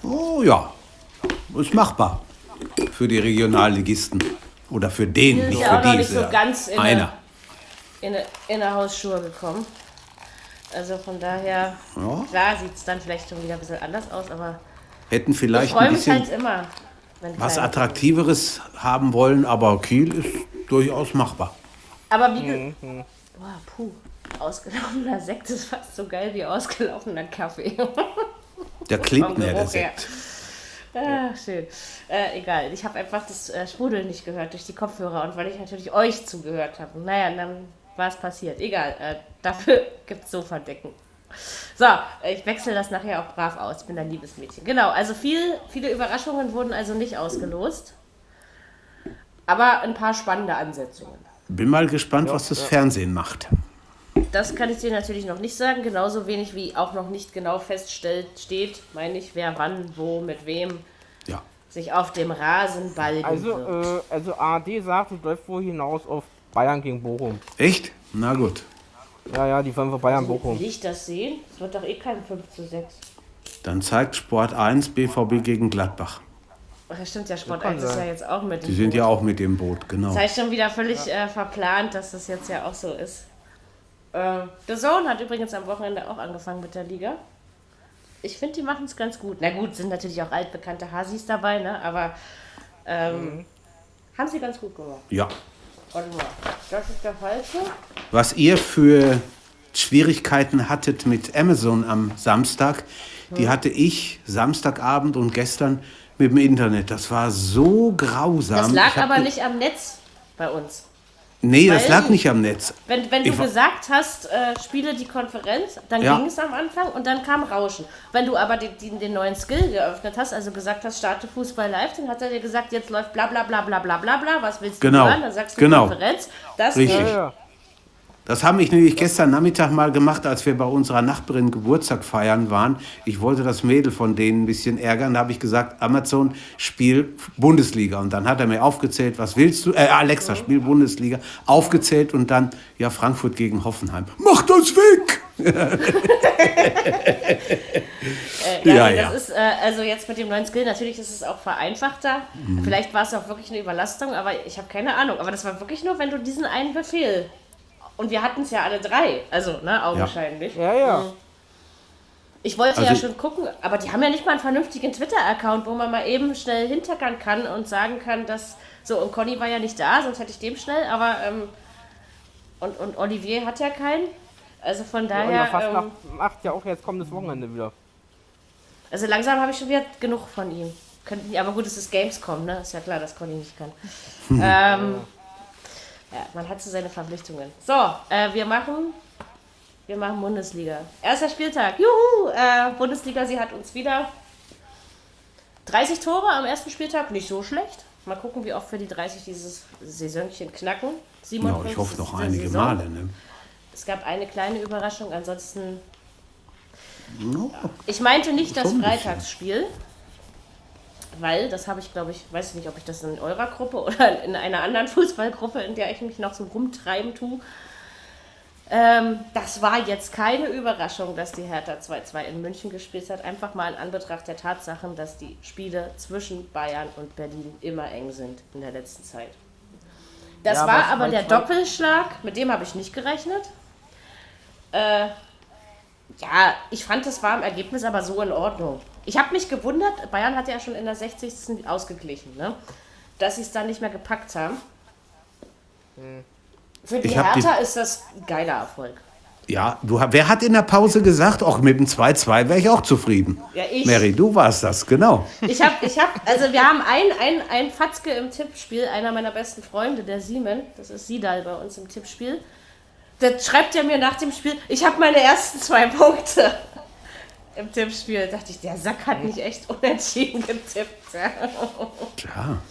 Oh ja, ist machbar für die Regionalligisten. Oder für den, Kiel ist nicht ja für auch noch die. nicht ist so ja ganz in einer. in eine, in eine Hausschuhe gekommen. Also von daher, Ja. klar sieht es dann vielleicht schon wieder ein bisschen anders aus, aber Hätten ich vielleicht freue ein mich bisschen halt immer. Wenn was Attraktiveres haben wollen, aber Kiel ist durchaus machbar. Aber wie ge Mhm. Boah, puh. Ausgelaufener Sekt ist fast so geil wie ausgelaufener Kaffee. (laughs) Der klingt mehr, der. Sekt. ah, schön. Äh, egal, ich habe einfach das äh, Sprudeln nicht gehört durch die Kopfhörer und weil ich natürlich euch zugehört habe. Naja, dann war es passiert. Egal, äh, dafür (laughs) gibt es Sofadecken. So, ich wechsle das nachher auch brav aus. Ich bin ein liebes Mädchen. Genau, also viel, viele Überraschungen wurden also nicht ausgelost. Aber ein paar spannende Ansetzungen. Bin mal gespannt, ja, was das ja. Fernsehen macht. Das kann ich dir natürlich noch nicht sagen, genauso wenig wie auch noch nicht genau feststellt steht, meine ich, wer wann, wo, mit wem ja. sich auf dem Rasen balgen also. Äh, also ARD sagt, es läuft wohl hinaus auf Bayern gegen Bochum. Echt? Na gut. Ja, ja, die fahren für Bayern also, Bochum. Will ich das sehen? Es wird doch eh kein 5 zu 6. Dann zeigt Sport 1 BVB gegen Gladbach. Ach, das stimmt ja, Sport 1 ist ja jetzt auch mit dem Die sind Boot. ja auch mit dem Boot, genau. Das heißt schon wieder völlig ja. äh, verplant, dass das jetzt ja auch so ist. Äh, The Zone hat übrigens am Wochenende auch angefangen mit der Liga. Ich finde, die machen es ganz gut. Na gut, sind natürlich auch altbekannte Hasis dabei, ne? aber ähm, mhm. haben sie ganz gut gemacht. Ja, Warte mal, das ist der falsche. Was ihr für Schwierigkeiten hattet mit Amazon am Samstag, die hatte ich Samstagabend und gestern mit dem Internet. Das war so grausam. Das lag aber nicht am Netz bei uns. Nee, Weil, das lag nicht am Netz. Wenn, wenn du gesagt hast, äh, spiele die Konferenz, dann ja. ging es am Anfang und dann kam Rauschen. Wenn du aber die, die, den neuen Skill geöffnet hast, also gesagt hast, starte Fußball live, dann hat er dir gesagt, jetzt läuft bla bla bla bla bla bla bla, was willst du genau. hören? Dann sagst du genau. Konferenz. Das Richtig. Ja, ja. Das habe ich nämlich gestern Nachmittag mal gemacht, als wir bei unserer Nachbarin Geburtstag feiern waren. Ich wollte das Mädel von denen ein bisschen ärgern. Da habe ich gesagt, Amazon, spiel Bundesliga. Und dann hat er mir aufgezählt, was willst du? Äh, Alexa, spiel Bundesliga. Aufgezählt und dann, ja, Frankfurt gegen Hoffenheim. Mach das weg! äh, ja, ja, ja, das ist äh, also jetzt mit dem neuen Skill, natürlich ist es auch vereinfachter. Mhm. Vielleicht war es auch wirklich eine Überlastung, aber ich habe keine Ahnung. Aber das war wirklich nur, wenn du diesen einen Befehl und wir hatten es ja alle drei. Also, ne, augenscheinlich. Ja, ja. Mhm. Ich wollte also ja schon gucken, aber die haben ja nicht mal einen vernünftigen Twitter-Account, wo man mal eben schnell hintergern kann und sagen kann, dass. So, und Conny war ja nicht da, sonst hätte ich dem schnell, aber. Ähm, und, und Olivier hat ja keinen. Also von daher. Ja, fast ähm, nach, macht ja auch jetzt kommendes Wochenende wieder. Also langsam habe ich schon wieder genug von ihm. Könnten, aber gut, es ist Gamescom, ne? Ist ja klar, dass Conny nicht kann. (laughs) ähm, ja, man hat so seine Verpflichtungen. So, äh, wir machen wir machen Bundesliga. Erster Spieltag. Juhu! Äh, Bundesliga, sie hat uns wieder 30 Tore am ersten Spieltag. Nicht so schlecht. Mal gucken, wie oft wir die 30 dieses Saisonchen knacken. 57 ja, ich hoffe noch einige Saison. Male. Ne? Es gab eine kleine Überraschung, ansonsten. No, ich meinte nicht das Freitagsspiel weil, das habe ich, glaube ich, weiß ich nicht, ob ich das in eurer Gruppe (laughs) oder in einer anderen Fußballgruppe, in der ich mich noch so rumtreiben tue. Ähm, das war jetzt keine Überraschung, dass die Hertha 2-2 in München gespielt hat. Einfach mal in Anbetracht der Tatsachen, dass die Spiele zwischen Bayern und Berlin immer eng sind in der letzten Zeit. Das ja, war aber der Doppelschlag, mit dem habe ich nicht gerechnet. Äh, ja, ich fand, das war im Ergebnis aber so in Ordnung. Ich habe mich gewundert, Bayern hat ja schon in der 60. ausgeglichen, ne? dass sie es dann nicht mehr gepackt haben. Hm. Für die Hertha die... ist das ein geiler Erfolg. Ja, du, wer hat in der Pause gesagt, auch mit dem 2-2 wäre ich auch zufrieden? Ja, ich. Mary, du warst das, genau. Ich habe, ich hab, also wir haben ein, ein, ein Fatzke im Tippspiel, einer meiner besten Freunde, der Siemen, das ist Sidal bei uns im Tippspiel. Der schreibt ja mir nach dem Spiel, ich habe meine ersten zwei Punkte im Tippspiel. Da dachte ich, der Sack hat nicht echt unentschieden getippt. Klar.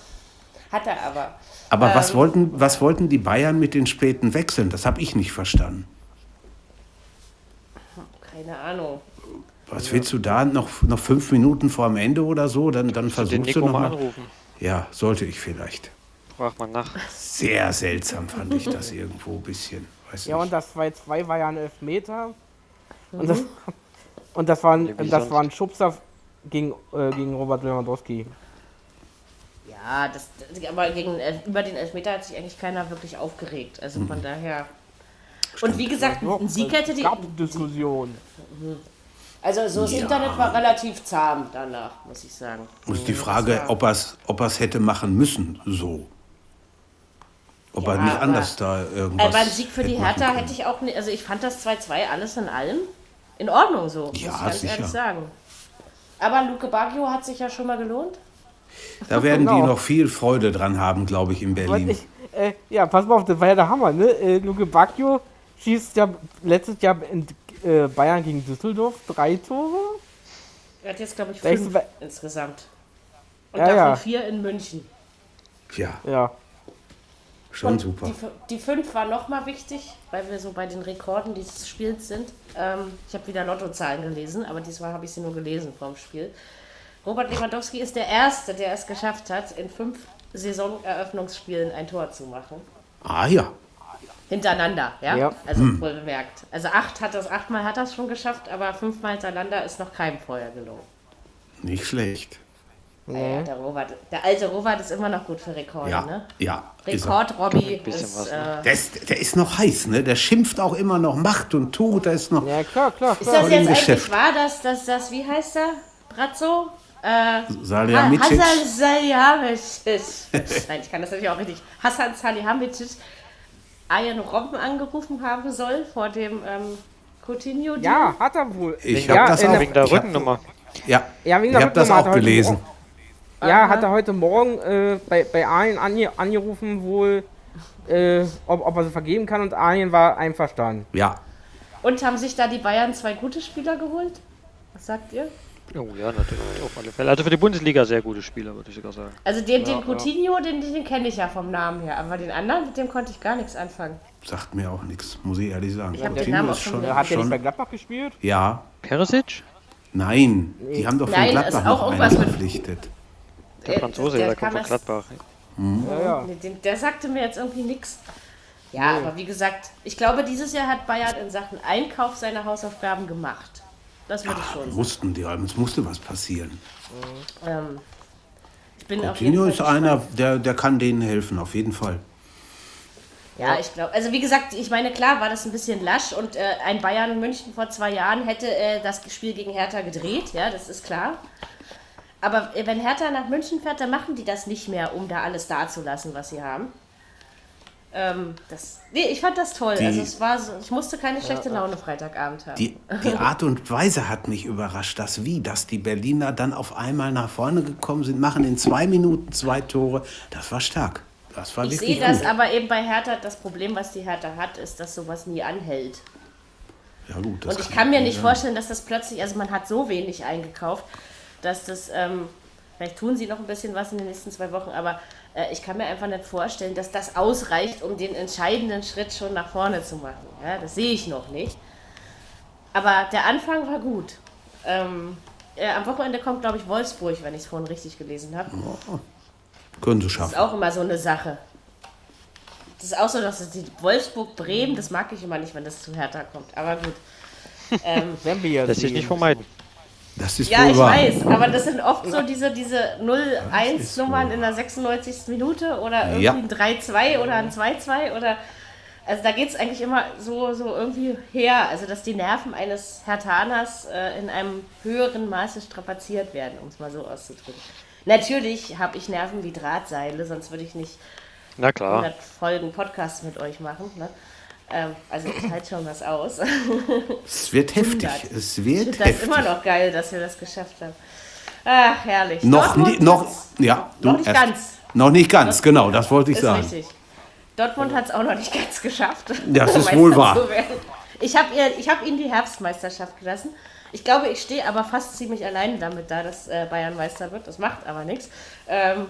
Hat er aber. Aber ähm, was, wollten, was wollten die Bayern mit den späten Wechseln? Das habe ich nicht verstanden. Keine Ahnung. Was willst du da noch, noch fünf Minuten vor dem Ende oder so? Dann, dann versuchst du noch mal. Anrufen. Ja, sollte ich vielleicht. Frag mal nach. Sehr seltsam fand ich das irgendwo ein bisschen. Weiß ja, nicht. und das 2-2 war ja ein Elfmeter. Und das, und das war ein, das war ein Schubser gegen, äh, gegen Robert Lewandowski. Ja, das, aber gegen, über den Elfmeter hat sich eigentlich keiner wirklich aufgeregt. Also von mhm. daher. Und wie gesagt, ein Sieg hätte die. gab Diskussion. Mhm. Also so das ja. Internet war relativ zahm danach, muss ich sagen. Ist die Frage, ob er es ob hätte machen müssen, so. Ob ja, er nicht anders da irgendwas. Aber ein Sieg für die Hertha hätte ich auch nicht. Also ich fand das 2-2 alles in allem in Ordnung so, ja, muss ich ganz sicher. ehrlich sagen. Aber Luke Baggio hat sich ja schon mal gelohnt. Da werden genau. die noch viel Freude dran haben, glaube ich, in Berlin. Ich, äh, ja, pass mal auf, das war ja der Hammer, ne? Äh, Luke Bacchio schießt ja letztes Jahr in, äh, Bayern gegen Düsseldorf drei Tore. Er hat jetzt, glaube ich, fünf insgesamt. Und Ja, davon ja. vier in München. Ja, Ja. Schon Und super. Die, die fünf war nochmal wichtig, weil wir so bei den Rekorden dieses Spiels sind. Ähm, ich habe wieder Lottozahlen gelesen, aber diesmal habe ich sie nur gelesen vom Spiel. Robert Lewandowski ist der Erste, der es geschafft hat, in fünf Saisoneröffnungsspielen ein Tor zu machen. Ah ja, Hintereinander, ja? Ja. Also wohl bemerkt. Also acht hat das, achtmal hat das schon geschafft, aber fünfmal hintereinander ist noch keinem vorher gelungen. nicht schlecht. Naja, der Robert, der alte Robert ist immer noch gut für Rekorde, Ja, ne? ja. ist. Rekord-Robby Ein bisschen ist, was, äh, ne? Der ist, der ist noch heiß, ne? Der schimpft auch immer noch, macht und tut. Da ist noch. Ja, klar, klar. Ist klar. das Voll im jetzt eigentlich Geschäft. wahr, dass, dass das, wie heißt er? Brazzo? Äh, Salihamidzic. Hassan (laughs) Salihamidzic. Nein, ich kann das natürlich auch richtig. Hassan Salihamidzic Arjen Robben angerufen haben soll vor dem ähm, coutinho -Deal. Ja, hat er wohl. Ich ja, hab das auch- der- Wegen der Ich Rückennummer. Ja, Ja, wegen ich der habe das auch heute gelesen. Ja, hat er heute Morgen äh, bei, bei Arjen ange, angerufen, wohl, äh, ob, ob er sie vergeben kann und Arjen war einverstanden. Ja, Und haben sich da die Bayern zwei gute Spieler geholt? Was sagt ihr? Oh ja, natürlich, auf alle Fälle. Also für die Bundesliga sehr gute Spieler, würde ich sogar sagen. Also den, den ja. Coutinho, den, den kenne ich ja vom Namen her, aber den anderen, mit dem konnte ich gar nichts anfangen. sagt mir auch nichts, muss ich ehrlich sagen. hab den Coutinho Namen ist auch schon Hat er nicht bei Gladbach gespielt? Ja, Perisic? nein, die haben doch von Nein, Gladbach ist auch noch einen verpflichtet. Der Franzose, der, kommt kam von Gladbach. Ja, ja. Nee, den, der sagte mir jetzt irgendwie nichts. Ja, aber wie gesagt, ich glaube, dieses Jahr hat Bayern in Sachen Einkauf seine Hausaufgaben gemacht. Das würde ich schon sagen. Mussten die, es musste was passieren. Ähm, ich bin auf jeden Coutinho Fall ist gespannt. einer, der, der kann denen helfen, auf jeden Fall. Ja, ich glaube, also wie gesagt, ich meine, klar war das ein bisschen lasch und äh, ein Bayern München vor zwei Jahren hätte äh, das Spiel gegen Hertha gedreht, ja, das ist klar. Aber äh, wenn Hertha nach München fährt, dann machen die das nicht mehr, um da alles dazulassen, was sie haben. Ähm, das, nee, ich fand das toll. Die- also es war so, ich musste keine schlechte Laune Freitagabend haben. Die, die Art und Weise hat mich überrascht, das wie, dass die Berliner dann auf einmal nach vorne gekommen sind, machen in zwei Minuten zwei Tore. Das war stark. Das war ich sehe das gut. aber eben bei Hertha, das Problem, was die Hertha hat, ist, dass sowas nie anhält. ja, gut, Und ich kann mir nicht ja. vorstellen, dass das plötzlich, also man hat so wenig eingekauft, dass das, ähm, vielleicht tun sie noch ein bisschen was in den nächsten zwei Wochen, aber äh, ich kann mir einfach nicht vorstellen, dass das ausreicht, um den entscheidenden Schritt schon nach vorne zu machen. Ja, das sehe ich noch nicht. Aber der Anfang war gut. Ähm, äh, am Wochenende kommt, glaube ich, Wolfsburg, wenn ich es vorhin richtig gelesen habe. Können sie Das ist schaffen. auch immer so eine Sache. Das ist auch so, dass es die Wolfsburg-Bremen, das mag ich immer nicht, wenn das zu Hertha kommt. Aber gut. (laughs) Ähm, Werden wir sich sehen. nicht vermeiden. Das ist Ja, wohl ich wahr. weiß, aber das sind oft so diese, diese 0-1-Nummern in der 96. Minute oder irgendwie Ja. ein 3-2 oder ein 2-2 oder. Also da geht es eigentlich immer so, so irgendwie her, also dass die Nerven eines Hertaners äh, in einem höheren Maße strapaziert werden, um es mal so auszudrücken. Natürlich habe ich Nerven wie Drahtseile, sonst würde ich nicht Na klar. 100 Folgen Podcast mit euch machen. Ne? Ähm, also ich halte schon was aus. Es wird (laughs) heftig. 100. Es Ich wird finde das heftig. immer noch geil, dass wir das geschafft haben. Ach, herrlich. Noch, Dortmund nie, noch, ja, noch nicht erst- ganz. Noch nicht ganz, genau, das wollte ich Ist sagen. richtig. Dortmund hat es auch noch nicht (laughs) ganz geschafft. Das ist wohl wahr. Ich habe hab ihnen die Herbstmeisterschaft gelassen. Ich glaube, ich stehe aber fast ziemlich allein damit da, dass äh, Bayern Meister wird. Das macht aber nichts. Ähm,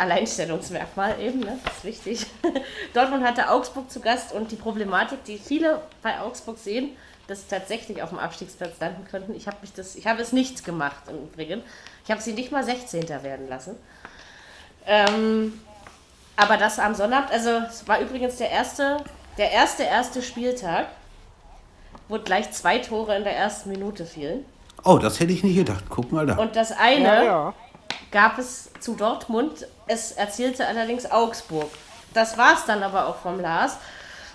Alleinstellungsmerkmal eben, ne? das ist wichtig. (laughs) Dortmund hatte Augsburg zu Gast und die Problematik, die viele bei Augsburg sehen, dass sie tatsächlich auf dem Abstiegsplatz landen könnten. Ich habe mich das, ich habe es nicht gemacht im Übrigen. Ich habe sie nicht mal 16. werden lassen. Ähm, aber das am Sonnabend, also es war übrigens der erste, der erste erste Spieltag, wo gleich zwei Tore in der ersten Minute fielen. Oh, das hätte ich nicht gedacht. Guck mal da. Und das eine Ja, ja. Gab es zu Dortmund, es erzielte allerdings Augsburg. Das war es dann aber auch vom Lars.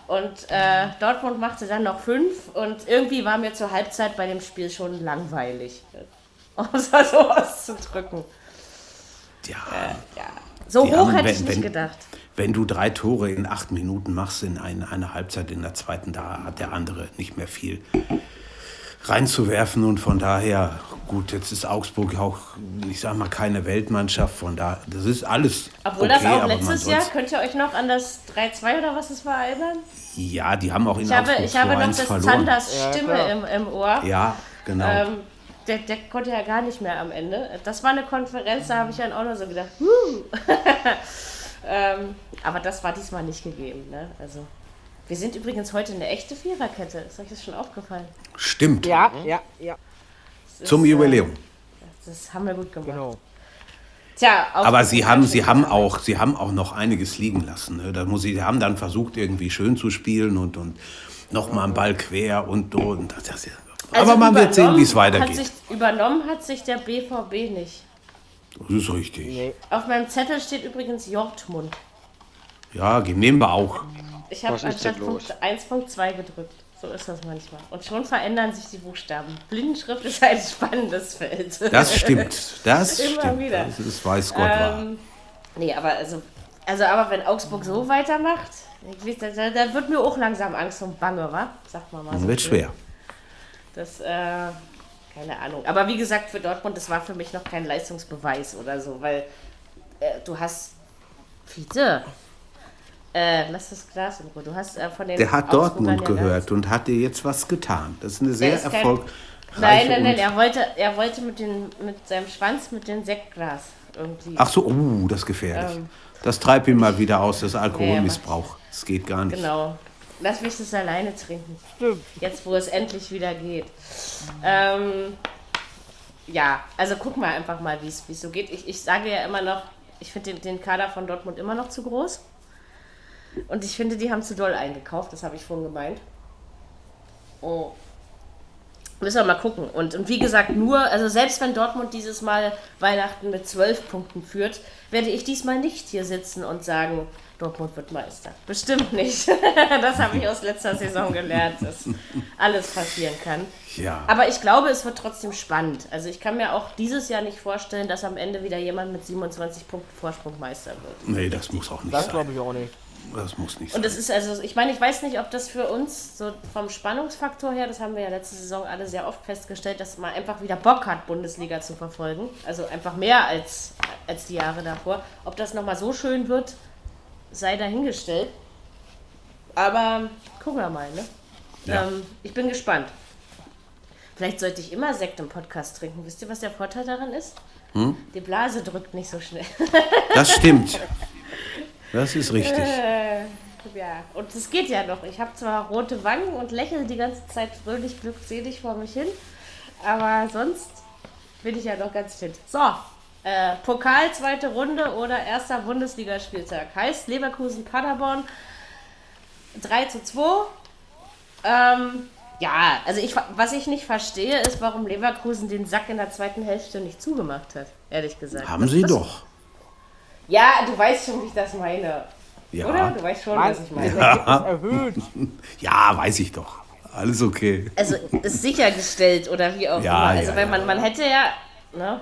Und äh, Dortmund machte dann noch fünf und irgendwie war mir zur Halbzeit bei dem Spiel schon langweilig. (laughs) Um es so auszudrücken. ja, Ja. So hoch haben, hätte wenn- ich nicht wenn- gedacht. wenn du drei Tore in acht Minuten machst in eine, eine Halbzeit in der zweiten, da hat der andere nicht mehr viel reinzuwerfen und von daher, gut, jetzt ist Augsburg auch, ich sag mal, keine Weltmannschaft, von da, das ist alles. Obwohl okay, das auch letztes Jahr, könnt ihr euch noch an das 3-2 oder was es war erinnern? Ja, die haben auch in ich Augsburg habe, Ich habe noch das verloren. Zanders Stimme ja, im, im Ohr. Ja, genau. Ähm, der, der konnte ja gar nicht mehr am Ende. Das war eine Konferenz, da habe ich dann auch noch so gedacht, (laughs) ähm, aber das war diesmal nicht gegeben. Ne? Also, wir sind übrigens heute eine echte Viererkette. Ist euch das schon aufgefallen? Stimmt. Ja, ja, ja. Zum ist, Jubiläum. Äh, das haben wir gut gemacht. Genau. Tja, aber sie haben, sie haben auch, sie haben auch noch einiges liegen lassen. Ne? Da muss sie, sie haben dann versucht irgendwie schön zu spielen und und noch mal einen Ball quer und und das, das, also Aber man wird sehen, wie es weitergeht. Hat sich, übernommen hat sich der BVB nicht. Das ist richtig. Nee. Auf meinem Zettel steht übrigens Jortmund. Ja, nehmen wir auch. Ich habe anstatt Punkt 1.2 gedrückt. So ist das manchmal. Und schon verändern sich die Buchstaben. Blindenschrift ist ein spannendes Feld. Das stimmt. (laughs) Das Immer stimmt. wieder. Das ist weiß Gott ähm, wahr. Nee, aber also, also aber wenn Augsburg so weitermacht, da, da, wird mir auch langsam Angst und Bange, wa? Sagt man mal so. Wird schwer. Das, äh, keine Ahnung. Aber wie gesagt, für Dortmund, das war für mich noch kein Leistungsbeweis oder so, weil äh, du hast. Fiete. Äh, lass das Glas in Ruhe. Du hast äh, von den. Der hat Dortmund gehört und hat dir jetzt was getan. Das ist eine sehr erfolgreiche. Nein, nein, nein, er wollte, er wollte mit, den, mit seinem Schwanz mit dem Sektglas irgendwie. Ach so, uh, das ist gefährlich. Ähm, das treibt ihn mal wieder aus, das Alkoholmissbrauch. Das geht gar nicht. Genau. Lass mich das alleine trinken. Stimmt. Jetzt, wo es endlich wieder geht. Ähm, ja, also guck mal einfach mal, wie es so geht. Ich, ich sage ja immer noch, ich finde den, den Kader von Dortmund immer noch zu groß. Und ich finde, die haben zu doll eingekauft, das habe ich vorhin gemeint. Oh. Müssen wir mal gucken. Und, und wie gesagt, nur, also selbst wenn Dortmund dieses Mal Weihnachten mit zwölf Punkten führt, werde ich diesmal nicht hier sitzen und sagen, Dortmund wird Meister. Bestimmt nicht. (laughs) das habe ich aus letzter Saison gelernt, dass alles passieren kann. Ja. Aber ich glaube, es wird trotzdem spannend. Also ich kann mir auch dieses Jahr nicht vorstellen, dass am Ende wieder jemand mit 27 Punkten Vorsprung Meister wird. Nee, das muss auch nicht das sein. Das glaube ich auch nicht. Das muss nicht sein. Und das ist also, ich meine, ich weiß nicht, ob das für uns so vom Spannungsfaktor her, das haben wir ja letzte Saison alle sehr oft festgestellt, dass man einfach wieder Bock hat, Bundesliga zu verfolgen. Also einfach mehr als, als die Jahre davor. Ob das nochmal so schön wird, sei dahingestellt. Aber gucken wir mal, ne? Ja. Ähm, ich bin gespannt. Vielleicht sollte ich immer Sekt im Podcast trinken. Wisst ihr, was der Vorteil daran ist? Hm? Die Blase drückt nicht so schnell. Das stimmt. (laughs) Das ist richtig. Äh, ja, und es geht ja noch. Ich habe zwar rote Wangen und lächle die ganze Zeit fröhlich, glückselig vor mich hin, aber sonst bin ich ja noch ganz fit. So, äh, Pokal, zweite Runde oder erster Bundesligaspieltag. Heißt Leverkusen-Paderborn 3 zu 2. Ähm, ja, also ich, was ich nicht verstehe, ist, warum Leverkusen den Sack in der zweiten Hälfte nicht zugemacht hat, ehrlich gesagt. Haben sie das, doch. Ja, du weißt schon, wie ich das meine. Ja. Oder? Du weißt schon, was ich meine. Ja. erhöht. (laughs) ja, weiß ich doch. Alles okay. Also ist sichergestellt oder wie auch ja, immer. Also ja, weil man, man hätte ja, ne?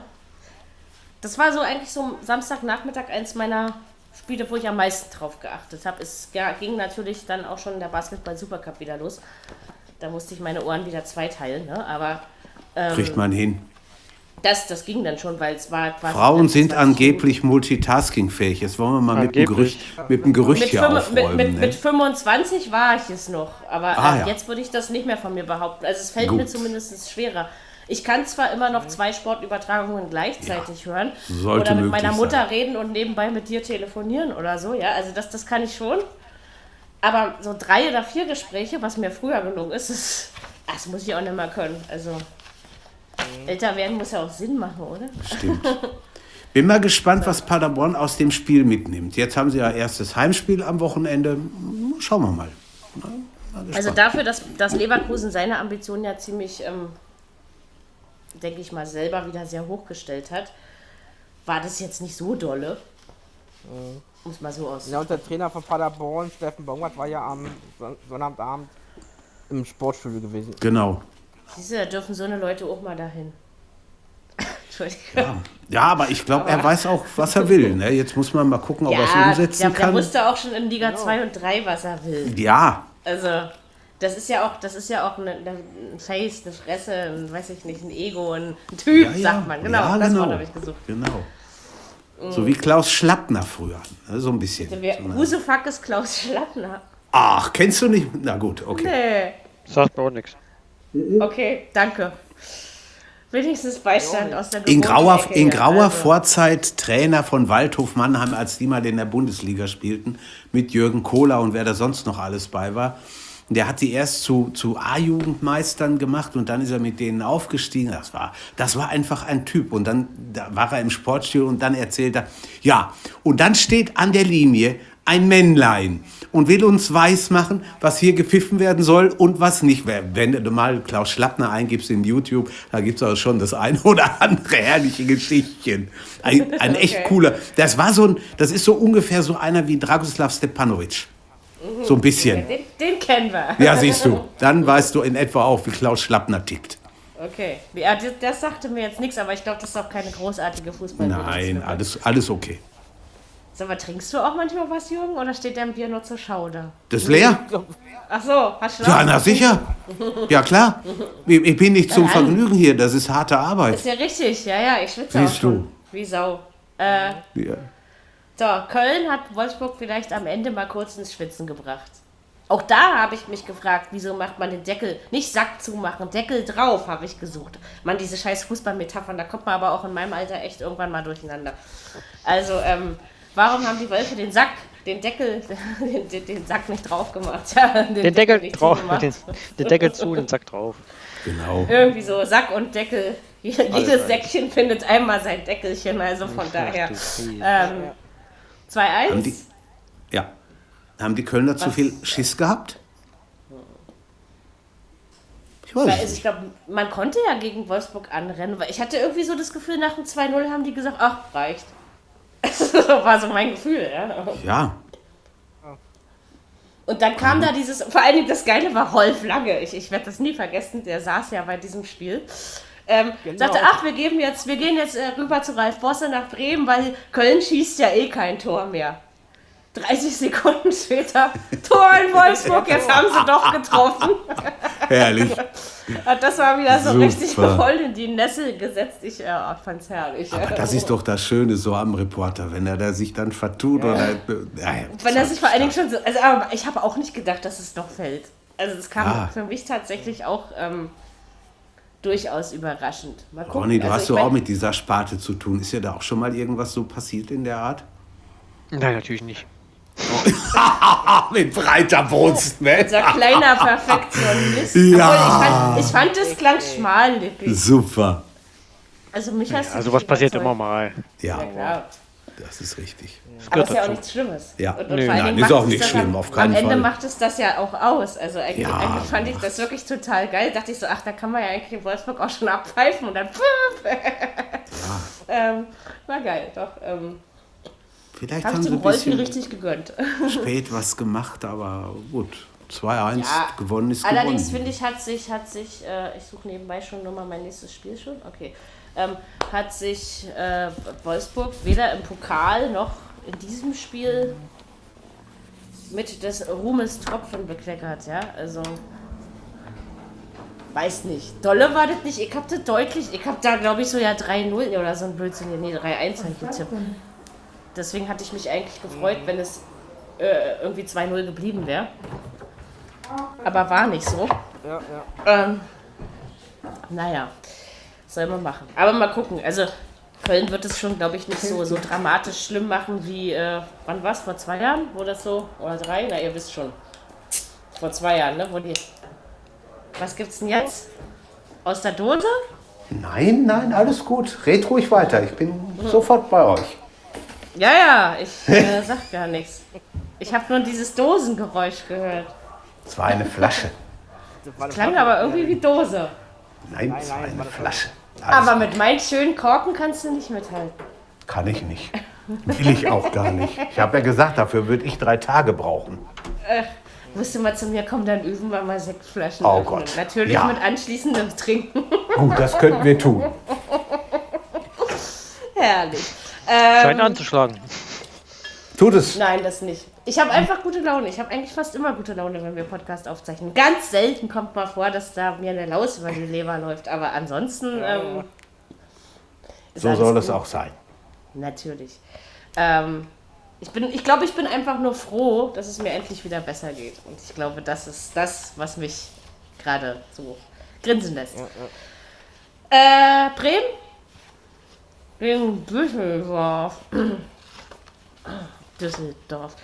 Das war so eigentlich so Samstagnachmittag eins meiner Spiele, wo ich am meisten drauf geachtet habe. Es ging natürlich dann auch schon der Basketball-Supercup wieder los. Da musste ich meine Ohren wieder zweiteilen, ne? aber. Ähm, Kriegt man hin. Das, das ging dann schon, weil es war quasi. Frauen sind angeblich multitaskingfähig. Jetzt wollen wir mal mit dem Gerücht, mit dem Gerücht mit hier aufräumen. Mit, mit, ne? mit 25 war ich es noch, aber ah, äh, ja. jetzt würde ich das nicht mehr von mir behaupten. Also es fällt Gut. mir zumindest schwerer. Ich kann zwar immer noch zwei Sportübertragungen gleichzeitig ja, hören oder mit meiner Mutter sein. reden und nebenbei mit dir telefonieren oder so, ja, also das, das kann ich schon. Aber so drei oder vier Gespräche, was mir früher gelungen ist, das, das muss ich auch nicht mehr können. Also. Älter werden muss ja auch Sinn machen, oder? Stimmt. (laughs) Bin mal gespannt, was Paderborn aus dem Spiel mitnimmt. Jetzt haben sie ja erstes Heimspiel am Wochenende. Schauen wir mal. mal also dafür, dass, dass Leverkusen seine Ambitionen ja ziemlich ähm, denke ich mal, selber wieder sehr hochgestellt hat, war das jetzt nicht so dolle. Mhm. Um es mal so aus. Ja, und der Trainer von Paderborn, Steffen Baumgart, war ja am Sonnabendabend im Sportstudio gewesen. Genau. Siehst du, da dürfen so eine Leute auch mal dahin. (laughs) Entschuldigung. Ja. ja, aber ich glaube, er weiß auch, was er will. Ne? Jetzt muss man mal gucken, ob ja, er es umsetzen der, kann. Er wusste auch schon in Liga 2 und 3, was er will. Ja. Also, Das ist ja auch, das ist ja auch eine, ein Face, eine Fresse, ein, weiß ich nicht, ein Ego, ein Typ, ja, ja. sagt man. Genau, ja, das genau. Wort habe ich gesucht. Genau. So wie Klaus Schlappner früher. Ne, so ein bisschen. Who the fuck ist Klaus Schlappner? Ach, kennst du nicht? Na gut, okay. Nee. Sagt mir auch nichts. Okay, danke. Wenigstens Beistand aus der In grauer, in grauer also. Vorzeit Trainer von Waldhof Mannheim, als die mal in der Bundesliga spielten, mit Jürgen Kohler und wer da sonst noch alles bei war. Der hat sie erst zu, zu A-Jugendmeistern gemacht und dann ist er mit denen aufgestiegen. Das war, das war einfach ein Typ. Und dann da war er im Sportstudio und dann erzählt er, ja, und dann steht an der Linie ein Männlein und will uns weismachen, was hier gepfiffen werden soll und was nicht. Wenn du mal Klaus Schlappner eingibst in YouTube, da gibt es auch schon das eine (laughs) oder andere herrliche Geschichtchen. Ein, ein echt okay. cooler. Das war so ein, das ist so ungefähr so einer wie Dragoslav Stepanovic. So ein bisschen. Den, den, kennen wir. Ja, siehst du. Dann weißt du in etwa auch, wie Klaus Schlappner tickt. Okay. Ja, das, das sagte mir jetzt nichts, aber ich glaube, das ist auch keine großartige Fußball. Nein, alles, alles okay. Sag mal, trinkst du auch manchmal was, Jürgen, oder steht dein Bier nur zur Schau da? Das ist leer? Ach so, hast du Ja, na sicher. Ja, klar. Ich bin nicht zum Vergnügen hier, das ist harte Arbeit. Ist ja richtig, ja, ja, ich schwitze Siehst auch schon. du. Wie Sau. Äh, ja. So, Köln hat Wolfsburg vielleicht am Ende mal kurz ins Schwitzen gebracht. Auch da habe ich mich gefragt, wieso macht man den Deckel, nicht Sack zumachen, Deckel drauf, habe ich gesucht. Man, diese scheiß Fußballmetaphern, da kommt man aber auch in meinem Alter echt irgendwann mal durcheinander. Also, ähm, warum haben die Wölfe den Sack, den Deckel, (laughs) den, den, den Sack nicht drauf gemacht? Ja, den, den, Deckel, Deckel drauf, den, den, Deckel zu, den Sack drauf. Genau. Irgendwie so, Sack und Deckel. (laughs) Jedes Säckchen findet einmal sein Deckelchen, also von daher. Ähm, 2-1? Ja. Haben die Kölner Was? zu viel Schiss gehabt? Ich weiß also ich glaube, man konnte ja gegen Wolfsburg anrennen, weil ich hatte irgendwie so das Gefühl, nach dem 2-0 haben die gesagt, ach, reicht. Das (laughs) war so mein Gefühl, ja. Ja. Und dann kam mhm. da dieses, vor allen Dingen das Geile war Rolf Lange, ich, ich werde das nie vergessen, der saß ja bei diesem Spiel. Ähm, genau. Sagte, ach, wir geben jetzt, wir gehen jetzt äh, rüber zu Ralf Bosse nach Bremen, weil Köln schießt ja eh kein Tor mehr. 30 Sekunden später, Tor in Wolfsburg, jetzt haben sie doch getroffen. Herrlich. (laughs) das war wieder so Super. richtig voll in die Nessel gesetzt. Ich äh, fand's herrlich. Aber das ist doch das Schöne so am Reporter, wenn er da sich dann vertut ja. oder. Ja, wenn er sich vor allen Dingen schon so. Also, aber ich habe auch nicht gedacht, dass es doch fällt. Also, es kam ah. für mich tatsächlich auch. Ähm, durchaus überraschend. Mal gucken. Ronny, du also hast doch auch mit dieser Sparte zu tun. Ist ja da auch schon mal irgendwas so passiert in der Art? Nein, natürlich nicht. (laughs) Mit breiter Brust, ne? Unser kleiner (laughs) Perfektionist. Ja. ich, fand, ich fand, es klang schmallippig. Super. Also mich hast ja, Also was passiert immer mal. Ja, ja klar. Das ist richtig. Das Aber es ist ja auch nichts Schlimmes. Ja, und, und nein, ist auch nicht schlimm, auf keinen Fall. Am Ende macht es das ja auch aus. Also eigentlich, ja, eigentlich fand ich das wirklich total geil. Dachte ich so, ach, da kann man ja eigentlich in Wolfsburg auch schon abpfeifen und dann. (laughs) ja. ähm, war geil, doch. Ähm, Vielleicht haben sie ein bisschen richtig gegönnt. (laughs) spät was gemacht, aber gut. 2-1 ja, gewonnen ist Allerdings finde ich, hat sich, hat sich äh, ich suche nebenbei schon nochmal mein nächstes Spiel schon, okay, ähm, hat sich äh, Wolfsburg weder im Pokal noch in diesem Spiel mit des Ruhmes Tropfen bekleckert, ja, also weiß nicht. Dolle war das nicht, ich hab das deutlich, ich hab da glaube ich so ja 3-0 oder so ein Blödsinn, nee 3-1 habe ich getippt. Deswegen hatte ich mich eigentlich gefreut, wenn es äh, irgendwie 2-0 geblieben wäre. Aber war nicht so. Ja, ja. Ähm, naja, soll man machen. Aber mal gucken. Also Köln wird es schon, glaube ich, nicht so, so dramatisch schlimm machen wie, äh, wann war es, vor zwei Jahren? Wo das so, oder drei? Na, ihr wisst schon. Vor zwei Jahren, ne? Wo die, was gibt's denn jetzt? Aus der Dose? Nein, nein, alles gut. Red ruhig weiter. Ich bin hm. sofort bei euch. Ja, ja, ich äh, sag gar nichts. Ich habe nur dieses Dosengeräusch gehört. Es war eine Flasche. Das klang aber irgendwie wie Dose. Nein, es war eine Flasche. Alles aber mit meinen schönen Korken kannst du nicht mithalten. Kann ich nicht. Will ich auch gar nicht. Ich habe ja gesagt, dafür würde ich drei Tage brauchen. Äh, musst du mal zu mir kommen, dann üben wir mal Sektflaschen. Oh öffnen. Gott. Natürlich ja. mit anschließendem Trinken. Gut, das könnten wir tun. (laughs) Herrlich. Ähm, Scheint anzuschlagen. Tut es. Nein, das nicht. Ich habe einfach gute Laune. Ich habe eigentlich fast immer gute Laune, wenn wir Podcast aufzeichnen. Ganz selten kommt mal vor, dass da mir eine Laus über die Leber läuft. Aber ansonsten. Ähm, so soll es auch sein. Natürlich. Ähm, ich glaube, ich, glaub, ich bin einfach nur froh, dass es mir endlich wieder besser geht. Und ich glaube, das ist das, was mich gerade so grinsen lässt. Äh, Bremen? Gegen Düsseldorf. Düsseldorf.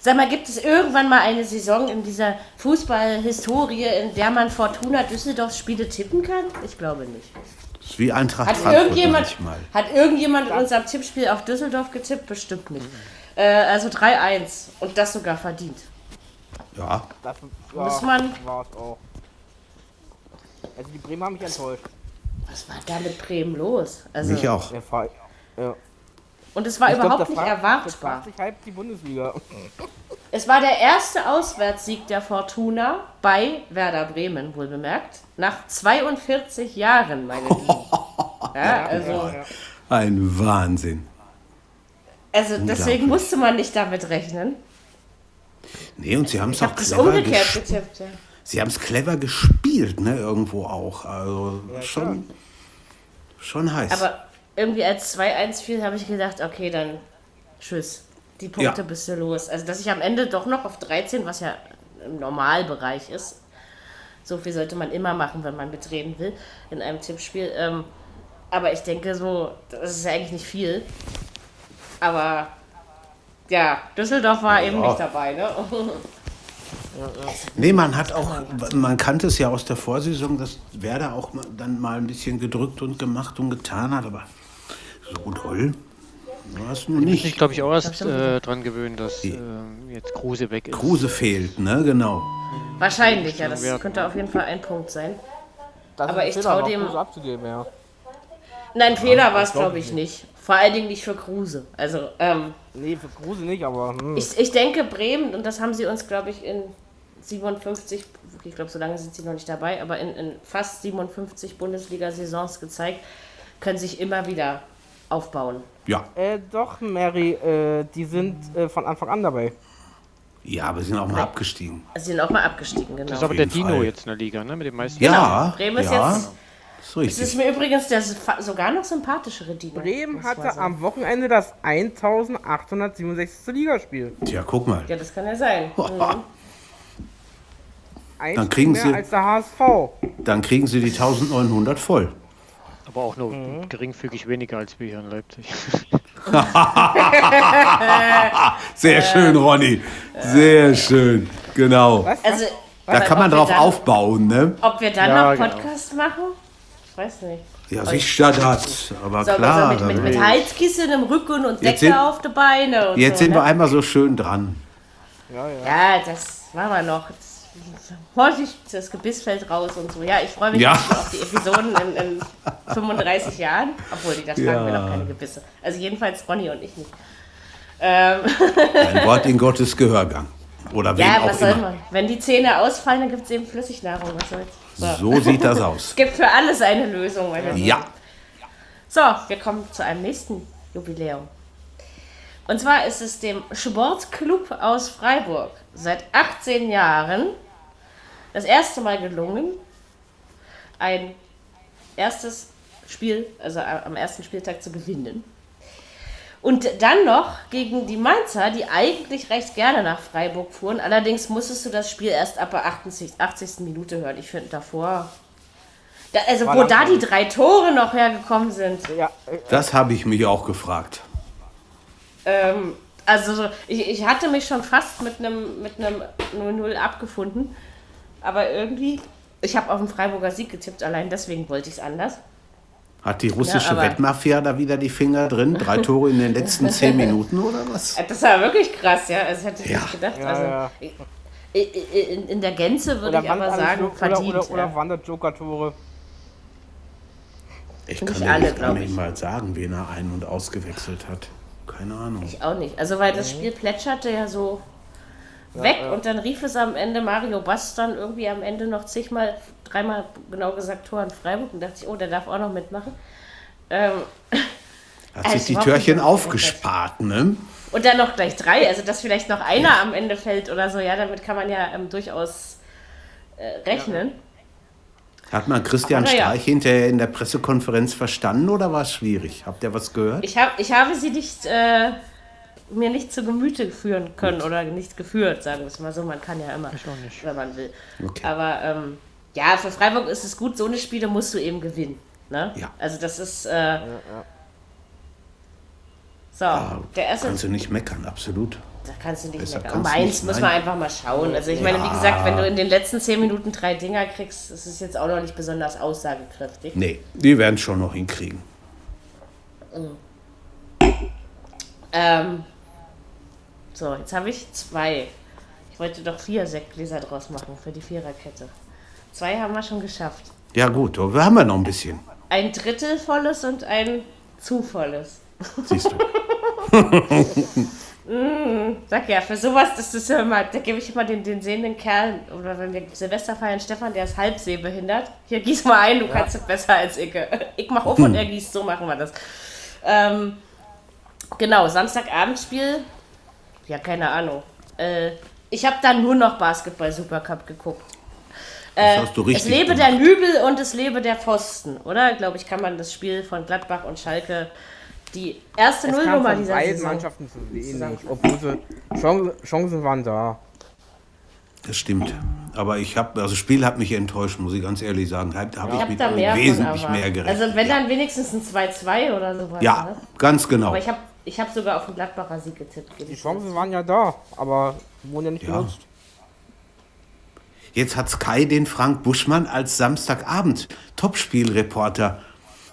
Sag mal, gibt es irgendwann mal eine Saison in dieser Fußballhistorie, in der man Fortuna Düsseldorf Spiele tippen kann? Ich glaube nicht. Das ist wie Eintracht hat Frankfurt irgendjemand, Hat irgendjemand in unserem Tippspiel auf Düsseldorf getippt? Bestimmt nicht. Äh, also 3-1 und das sogar verdient. Ja. Das ja, Muss man. War's auch. Also die Bremer haben mich enttäuscht. Was war da mit Bremen los? Also, mich auch. Ja. Und es war ich überhaupt glaub, nicht erwartbar. sich halb die Bundesliga. (laughs) Es war der erste Auswärtssieg der Fortuna bei Werder Bremen, wohl bemerkt. Nach 42 Jahren, meine Lieben. (laughs) Ja, also, Ein Wahnsinn. Also deswegen musste man nicht damit rechnen. Nee, und sie haben es auch clever umgekehrt getippt, ja. Sie haben es clever gespielt, ne, irgendwo auch. Also ja, schon, schon heiß. Aber irgendwie als 2-1 fiel, habe ich gedacht, okay, dann tschüss. Die Punkte ja. bist du los. Also, dass ich am Ende doch noch auf 13, was ja im Normalbereich ist, so viel sollte man immer machen, wenn man mitreden will in einem Tippspiel. Ähm, aber ich denke so, das ist ja eigentlich nicht viel. Aber ja, Düsseldorf war ja. eben nicht dabei, ne? (laughs) Nee, man hat auch, man kannte es ja aus der Vorsaison, dass Werder auch dann mal ein bisschen gedrückt und gemacht und getan hat, aber so toll. War es nur nicht. Ich glaube ich auch erst äh, dran gewöhnen, dass äh, jetzt Kruse weg ist. Kruse fehlt, ne? Genau. Wahrscheinlich, ja. Das könnte auf jeden Fall ein Punkt sein. Das Aber ich traue dem. Abzugeben, ja. Nein, Fehler war es, glaube ich, nicht. Vor allen Dingen nicht für Kruse. Also, ähm, Nee, für Kruse nicht, aber. Hm. Ich, ich denke, Bremen, und das haben sie uns, glaube ich, in 57, ich glaube, so lange sind sie noch nicht dabei, aber in, in fast 57 Bundesliga-Saisons gezeigt, können sich immer wieder aufbauen. Ja. Äh, doch, Mary, äh, die sind äh, von Anfang an dabei. Ja, aber sie sind auch mal abgestiegen. Sie sind auch mal abgestiegen, genau. Das ist aber der Dino Fall. jetzt in der Liga, ne? Mit den meisten. Ja, genau. Bremen ist ja. jetzt. So das ist mir übrigens der sogar noch sympathischere Dino. Bremen hatte am Wochenende das 1867. Ligaspiel. Tja, guck mal. Ja, das kann ja sein. (laughs) Mhm. Ein dann kriegen mehr sie, als der HSV. Dann kriegen sie die 1900 voll. Aber auch nur mhm. geringfügig weniger als wir hier in Leipzig. (laughs) Sehr schön, Ronny. Sehr schön. Genau. Was? Also, da kann man drauf dann, aufbauen, ne? Ob wir dann ja, noch genau. Podcast genau. machen? Ich weiß nicht. Ja, sicher das. Aber so, klar. Also mit, mit, mit Heizkissen im Rücken und Decke sind, auf die Beine. jetzt so, sind ne? wir einmal so schön dran. Ja, ja. ja das machen wir noch. Das vorsichtig, das Gebiss fällt raus und so. Ja, ich freue mich ja. auf die Episoden in, in 35 Jahren. Obwohl, die, da tragen ja. wir noch keine Gebisse. Also jedenfalls Ronny und ich nicht. Ähm. Ein Wort in Gottes Gehörgang. Oder wen ja, auch was soll immer. man? Wenn die Zähne ausfallen, dann gibt es eben Flüssignahrung. Was soll's? So. so sieht das aus. es (laughs) gibt für alles eine Lösung. Ja. So, wir kommen zu einem nächsten Jubiläum. Und zwar ist es dem Sportclub aus Freiburg seit 18 Jahren das erste Mal gelungen, ein erstes Spiel, also am ersten Spieltag zu gewinnen. Und dann noch gegen die Mainzer, die eigentlich recht gerne nach Freiburg fuhren. Allerdings musstest du das Spiel erst ab der 80. 80. Minute hören. Ich finde davor. Da, also, War wo da die drei Tore noch hergekommen sind. Ja. Das habe ich mich auch gefragt. Ähm, also, ich, ich hatte mich schon fast mit einem mit 0-0 abgefunden. Aber irgendwie, ich habe auf den Freiburger Sieg getippt, allein deswegen wollte ich es anders. Hat die russische ja, Wettmafia da wieder die Finger drin? Drei Tore in den letzten (laughs) zehn Minuten oder was? Das war wirklich krass, ja. Das hätte ich ja. nicht gedacht. Ja, also, ja. In, in, der Gänze würde ich aber sagen, oder, verdient. Oder, oder, oder waren das Joker-Tore? Ich kann nicht, alle, kann nicht mal sagen, wen er ein- und ausgewechselt hat. Keine Ahnung. Ich auch nicht. Also, weil das Spiel plätscherte ja so weg ja, und dann rief es am Ende Mario Bass dann irgendwie am Ende noch zigmal, dreimal genau gesagt Tor in Freiburg und dachte ich, oh, der darf auch noch mitmachen. Ähm, (laughs) Hat sich die Türchen aufgespart, ne? Und dann noch gleich drei, also dass vielleicht noch einer ja. am Ende fällt oder so, ja, damit kann man ja ähm, durchaus äh, rechnen. Hat man Christian Aber, Streich ja. hinterher in der Pressekonferenz verstanden oder war es schwierig? Habt ihr was gehört? Ich, hab, ich habe sie nicht, äh, mir nicht zu Gemüte führen können oder nicht geführt, sagen wir es mal so. Man kann ja immer, wenn man will. Okay. Aber ähm, ja, für Freiburg ist es gut, so eine Spiele musst du eben gewinnen. Ne? Ja. Also das ist. Äh, ja, ja. So, ah, der erste. Kannst du nicht meckern, absolut. Da kannst du nicht Besser meckern. Mainz muss man einfach mal schauen. Also ich meine, wie gesagt, wenn du in den letzten zehn Minuten drei Dinger kriegst, ist es jetzt auch noch nicht besonders aussagekräftig. Nee, die werden es schon noch hinkriegen. Mhm. Ähm, so, jetzt habe ich zwei. Ich wollte doch vier Sektgläser draus machen für die Viererkette. Zwei haben wir schon geschafft. Ja gut, wir haben ja noch ein bisschen. Ein Drittel volles und ein zu volles. Siehst du. (laughs) mm, sag ja, für sowas, das ist ja immer, da gebe ich immer den, den sehenden Kerl, oder wenn wir Silvester feiern, Stefan, der ist halb sehbehindert. Hier, gieß mal ein, du ja. kannst es besser als ich. (laughs) Ich mach auf und er gießt, so machen wir das. Ähm, genau, Samstagabendspiel, ja, keine Ahnung. Äh, ich habe dann nur noch Basketball Supercup geguckt. Äh, es lebe gemacht. der Nübel und es lebe der Pfosten, oder? Glaube ich, kann man das Spiel von Gladbach und Schalke, die erste Nullnummer dieser beiden Saison. Mannschaften zu wenig, obwohl sie Chancen, Chancen waren da. Das stimmt. Aber ich habe, also das Spiel hat mich enttäuscht, muss ich ganz ehrlich sagen. Da habe ich, ich mit da mehr wesentlich mehr gerechnet. Also wenn ja. dann wenigstens ein 2-2 oder sowas. Ja, ne? ganz genau. Aber ich habe ich hab sogar auf den Gladbacher Sieg getippt. Die Chancen waren ja da, aber wurden ja nicht ja. genutzt. Jetzt hat Sky den Frank Buschmann als Samstagabend Topspielreporter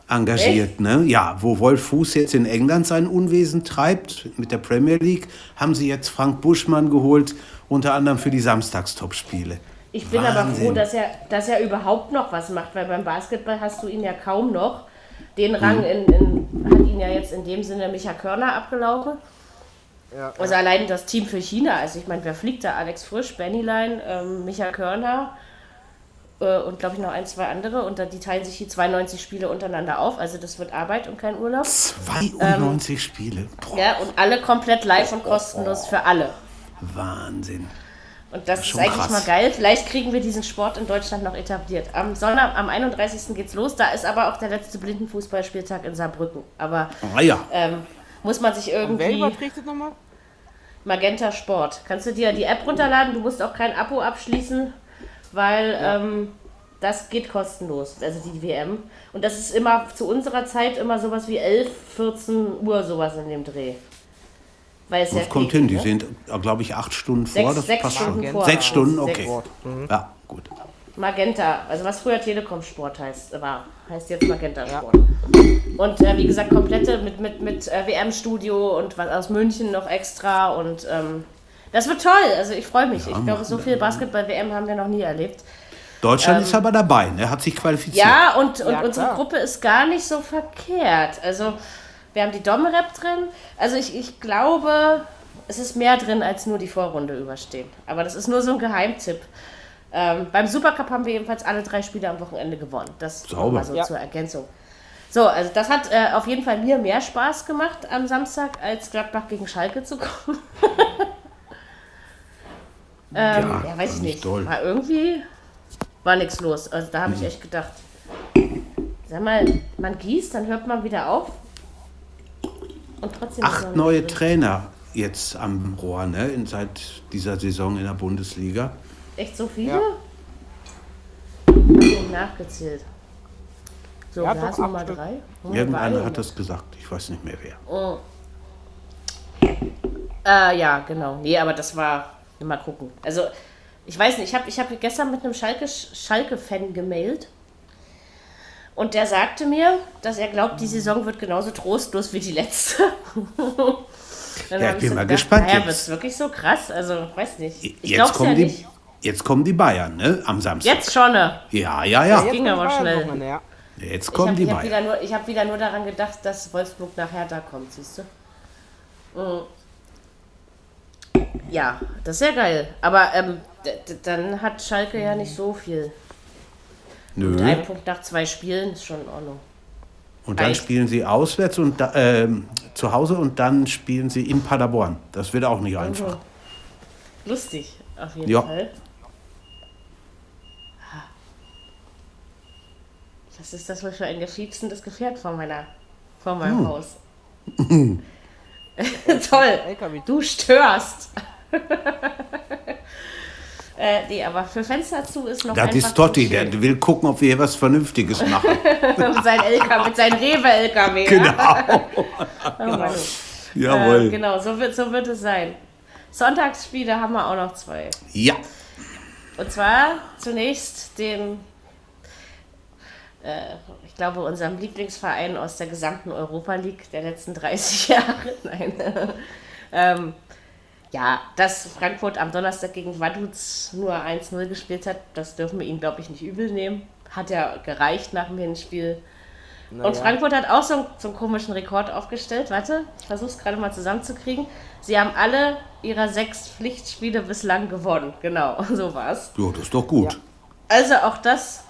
engagiert. Ne? Ja, wo Wolf Fuß jetzt in England sein Unwesen treibt mit der Premier League, haben sie jetzt Frank Buschmann geholt, unter anderem für die Samstagstopspiele. Ich bin Wahnsinn. aber froh, dass er, dass er überhaupt noch was macht, weil beim Basketball hast du ihn ja kaum noch. Den Rang hm. in, in, hat ihn ja jetzt in dem Sinne Micha Körner abgelaufen. Ja, also ja. allein das Team für China, also ich meine, wer fliegt da? Alex Frisch, Benny Line, ähm, Micha Körner äh, und glaube ich noch ein, zwei andere. Und die teilen sich die 92 Spiele untereinander auf. Also das wird Arbeit und kein Urlaub. 92 ähm, Spiele? Boah. Ja, und alle komplett live und kostenlos für alle. Wahnsinn. Und das, das ist, eigentlich krass. mal geil. Vielleicht kriegen wir diesen Sport in Deutschland noch etabliert. Am Sonntag, am 31. geht's los. Da ist aber auch der letzte Blindenfußballspieltag in Saarbrücken. Aber ah, ja. ähm, muss man sich irgendwie. wer überträgt das nochmal? Magenta Sport. Kannst du dir die App runterladen? Du musst auch kein Abo abschließen, weil ja. ähm, das geht kostenlos, also die WM. Und das ist immer zu unserer Zeit immer sowas wie 11, 14 Uhr sowas in dem Dreh. Weil es das ja kommt hin, die ne? sind, glaube ich, acht Stunden sechs, vor. Das sechs passt Stunden schon. Vor sechs Stunden, okay. Sechs. Mhm. Ja, gut. Magenta, also was früher Telekom Sport heißt, war, heißt jetzt Magenta Sport. Und äh, wie gesagt, komplette mit, mit, mit äh, WM-Studio und was aus München noch extra und ähm, das wird toll. Also ich freue mich. Ja, ich glaube, so viel Basketball-WM haben wir noch nie erlebt. Deutschland ähm, ist aber dabei, ne? hat sich qualifiziert. Ja, und, und ja, unsere Gruppe ist gar nicht so verkehrt. Also wir haben die Dom-Rap drin. Also ich, ich glaube, es ist mehr drin, als nur die Vorrunde überstehen. Aber das ist nur so ein Geheimtipp. Ähm, beim Supercup haben wir jedenfalls alle drei Spiele am Wochenende gewonnen. Das Sauber. mal so ja. zur Ergänzung. So, also das hat äh, auf jeden Fall mir mehr Spaß gemacht am Samstag, als Gladbach gegen Schalke zu kommen. (laughs) ähm, ja, ja, weiß ich nicht. Doll. War irgendwie war nichts los. Also da habe ich mhm. echt gedacht, sag mal, man gießt, dann hört man wieder auf. Und trotzdem Acht neue drin. Trainer jetzt am Rohr, ne? In, seit dieser Saison in der Bundesliga. Echt so viele? Ja. Ich habe nachgezählt. So, ja, wer Nummer drei? Irgendeiner hat das gesagt, ich weiß nicht mehr wer. Oh. Äh, ja, genau. Nee, aber das war. Mal gucken. Also, ich weiß nicht, ich habe ich hab gestern mit einem Schalke-Fan Schalke gemailt. Und der sagte mir, dass er glaubt, die Saison wird genauso trostlos wie die letzte. (laughs) Dann ja, ich bin so mal gedacht, gespannt. Naja, wird es wirklich so krass? Also, weiß nicht. Ich jetzt kommen ja die, nicht. Jetzt kommen die Bayern, ne? Am Samstag. Jetzt schon, ne? Ja, ja, ja. Das ging aber schnell. Ja. Jetzt kommen hab, die ich Bayern. Wieder nur, ich habe wieder nur daran gedacht, dass Wolfsburg nachher da kommt, siehst du? Mhm. Ja, das ist ja geil. Aber ähm, dann hat Schalke ja nicht so viel. Nö. Und ein Punkt nach zwei Spielen ist schon in Ordnung. Und dann Echt? spielen sie auswärts und da, ähm, zu Hause und dann spielen sie in Paderborn. Das wird auch nicht einfach. Lustig, auf jeden Ja. Fall. Was ist das wohl für ein gefietzendes Gefährt vor, meiner, vor meinem Hm. Haus? (laughs) Toll, du störst. (laughs) äh, nee, aber für Fenster zu ist noch Das ist Totti, der will gucken, ob wir hier was Vernünftiges (laughs) machen. mit seinem LKW, mit seinem Rewe-LKW. genau. (laughs) Oh. (laughs) Jawohl. Äh, genau, so wird, so wird es sein. Sonntagsspiele haben wir auch noch zwei. Ja. Und zwar zunächst den, äh, ich glaube, unserem Lieblingsverein aus der gesamten Europa League der letzten 30 Jahre. Nein. ähm, ja, dass Frankfurt am Donnerstag gegen Vaduz nur 1-0 gespielt hat, das dürfen wir ihnen, glaube ich, nicht übel nehmen. Hat ja gereicht nach dem Hinspiel. Und Frankfurt hat auch so, einen- so einen komischen Rekord aufgestellt. Warte, ich versuche es gerade mal zusammenzukriegen. Sie haben alle ihrer sechs Pflichtspiele bislang gewonnen. Genau, (laughs) so war's. Jo, das ist doch gut. Also auch das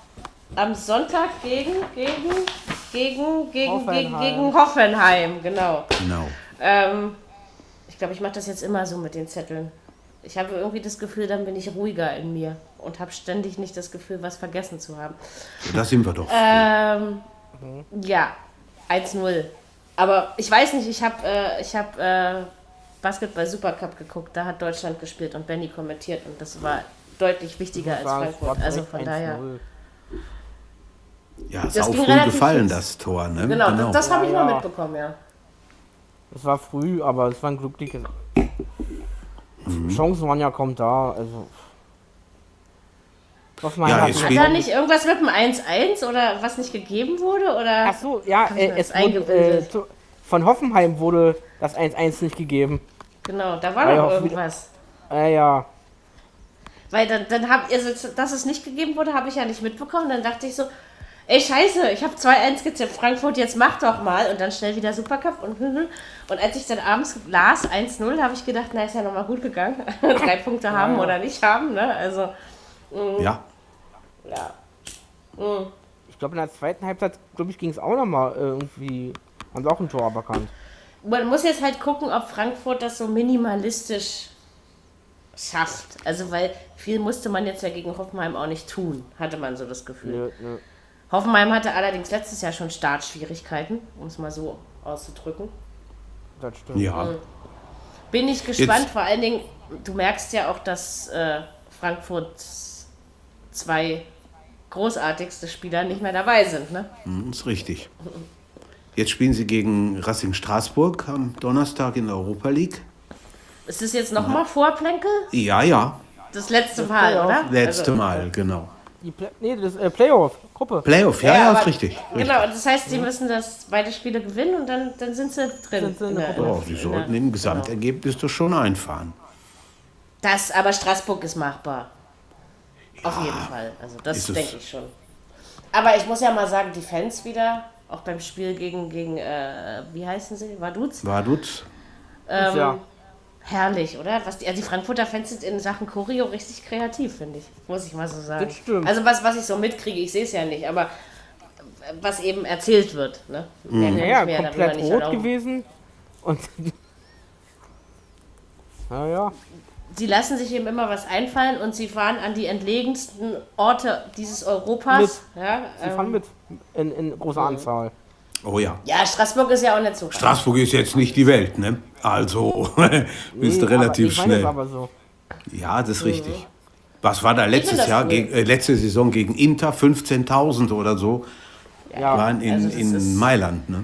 am Sonntag gegen, gegen, gegen, gegen, gegen, Hoffenheim. gegen Hoffenheim. Genau. Genau. Ähm, ich glaube, ich mache das jetzt immer so mit den Zetteln. Ich habe irgendwie das Gefühl, dann bin ich ruhiger in mir und habe ständig nicht das Gefühl, was vergessen zu haben. So, da sind wir doch. Ähm, ja, 1-0. Aber ich weiß nicht, ich habe äh, ich hab, äh, Basketball Supercup geguckt, da hat Deutschland gespielt und Benny kommentiert und das war deutlich wichtiger als Frankfurt. Also von daher. 1-0. ja, ist das auch früh gefallen, das Tor. Ne? Genau, das, das habe ich Ja, mal ja. mitbekommen, ja. Es war früh, aber es war ein glückliches. Mhm. Chancen waren ja kaum da, also. Hoffenheim Ja, hat Hat da nicht irgendwas mit dem 1-1 oder was nicht gegeben wurde? Oder? Ach so, ja, äh, es wurde, äh, eingebildet? zu, von Hoffenheim wurde das 1-1 nicht gegeben. Genau, da war Ah, wieder- irgendwas. Äh, ja. Weil dann, dann habe also, dass es nicht gegeben wurde, habe ich ja nicht mitbekommen. Dann dachte ich so, ey Scheiße, ich habe 2-1 getippt, Frankfurt, jetzt mach doch mal. Und dann schnell wieder Supercup und Und als ich dann abends las, 1-0, habe ich gedacht, na, ist ja nochmal gut gegangen. (laughs) Drei Punkte haben oder nicht haben, ne? Also, Ja. ja. Ich glaube, in der zweiten Halbzeit, glaube ich, ging es auch nochmal äh, irgendwie. Haben sie auch ein Tor aberkannt. Man muss jetzt halt gucken, ob Frankfurt das so minimalistisch schafft. Also, weil viel musste man jetzt ja gegen Hoffenheim auch nicht tun, hatte man so das Gefühl. Nö, nö. Hoffenheim hatte allerdings letztes Jahr schon Startschwierigkeiten, um es mal so auszudrücken. Das stimmt. Ja. Bin ich gespannt, Jetzt- vor allen Dingen, du merkst ja auch, dass äh, Frankfurt zwei großartigste Spieler nicht mehr dabei sind. Ne? Hm, ist richtig. Jetzt spielen sie gegen Racing Straßburg am Donnerstag in der Europa League. Ist das jetzt nochmal Vorplänkel? Ja, ja. Das letzte Mal, oder? Letzte Also- Mal, genau. Die Play nee, das äh, Playoff, Gruppe. Playoff, ja, ja, aber- ist richtig. richtig. Genau, das heißt, sie müssen das beide Spiele gewinnen und dann, dann sind sie drin. Sind sie der. Oh, sie sollten im Gesamtergebnis doch schon einfahren. Das, aber Straßburg ist machbar. Auf jeden Fall. Also das denke ich schon. Aber ich muss ja mal sagen, die Fans wieder, auch beim Spiel gegen, gegen äh, wie heißen sie? Vaduz? Vaduz? Ähm, ja. Herrlich, oder? Was die, also die Frankfurter Fans sind in Sachen Choreo richtig kreativ, finde ich. Muss ich mal so sagen. Das stimmt. Also was, was ich so mitkriege, ich sehe es ja nicht, aber was eben erzählt wird. Ne? Kann Ja, ja, komplett rot erlauben. gewesen. Und. (laughs) naja. Sie lassen sich eben immer was einfallen und sie fahren an die entlegensten Orte dieses Europas. Ja, Sie ähm, fahren mit in, in großer Anzahl. Oh ja. ja, Straßburg ist ja auch nicht so. klein. Straßburg ist jetzt nicht die Welt, ne? Also, (laughs) bist du Nee, relativ aber ich schnell. aber so. Ja, das ist richtig. Was war da letztes das Jahr, gegen, äh, letzte Saison gegen Inter? 15.000 oder so Ja, waren in, also das in Mailand, ne?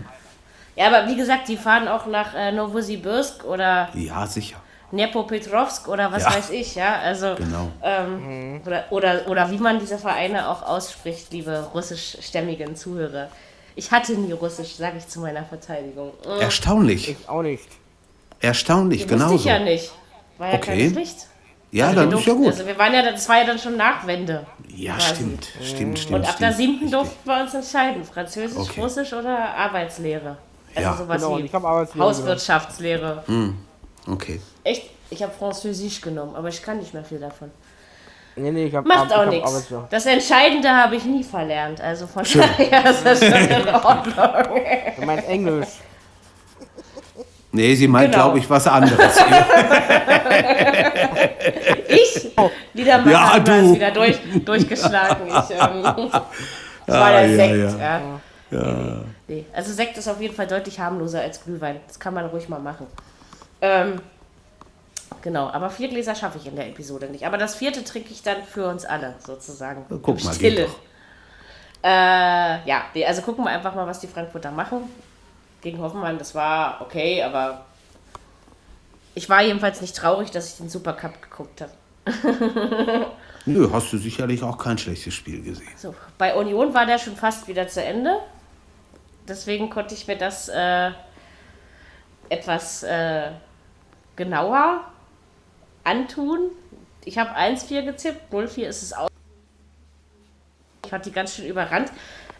Ja, aber wie gesagt, die fahren auch nach äh, Novosibirsk oder Ja, sicher. Dnepropetrovsk oder was Ja. weiß ich, ja. Also Genau. ähm, oder, oder, oder wie man diese Vereine auch ausspricht, liebe russischstämmigen Zuhörer. Ich hatte nie Russisch, sage ich zu meiner Verteidigung. Mhm. Erstaunlich. ich auch nicht. Erstaunlich, genauso. ich ja nicht. War ja Okay. keine Pflicht. Ja, Also dann ist ja gut. Also wir waren ja, das war ja dann schon Nachwende. Ja, quasi. stimmt, stimmt, stimmt. Und ab der stimmt. siebten Richtig. durften wir uns entscheiden. Französisch, Okay. Russisch oder Arbeitslehre. Also Ja. sowas Genau, wie ich habe Arbeitslehre Hauswirtschaftslehre. Okay. Echt? Ich habe Französisch genommen, aber ich kann nicht mehr viel davon. Nee, nee, ich hab, Macht auch nichts. Das Entscheidende habe ich nie verlernt. Also von Schön. daher ist das schon in (laughs) Ordnung. Du meinst Englisch. Nee, sie meint, genau. glaube ich, was anderes. (laughs) ich? Wieder mal ja, du. wieder durch, durchgeschlagen. Ich, (laughs) ähm, das war der ja, Sekt. Ja. ja. Nee. Also Sekt ist auf jeden Fall deutlich harmloser als Glühwein. Das kann man ruhig mal machen. Ähm, Genau, aber vier Gläser schaffe ich in der Episode nicht. Aber das vierte trinke ich dann für uns alle, sozusagen. Guck mal, Stille. Äh, ja, also gucken wir einfach mal, was die Frankfurter machen. Gegen Hoffenheim, das war okay, aber ich war jedenfalls nicht traurig, dass ich den Supercup geguckt habe. (laughs) Nö, hast du sicherlich auch kein schlechtes Spiel gesehen. So, bei Union war der schon fast wieder zu Ende. Deswegen konnte ich mir das äh, etwas äh, genauer antun. Ich habe 1-4 gezippt, 0-4 ist es auch. Ich hatte die ganz schön überrannt.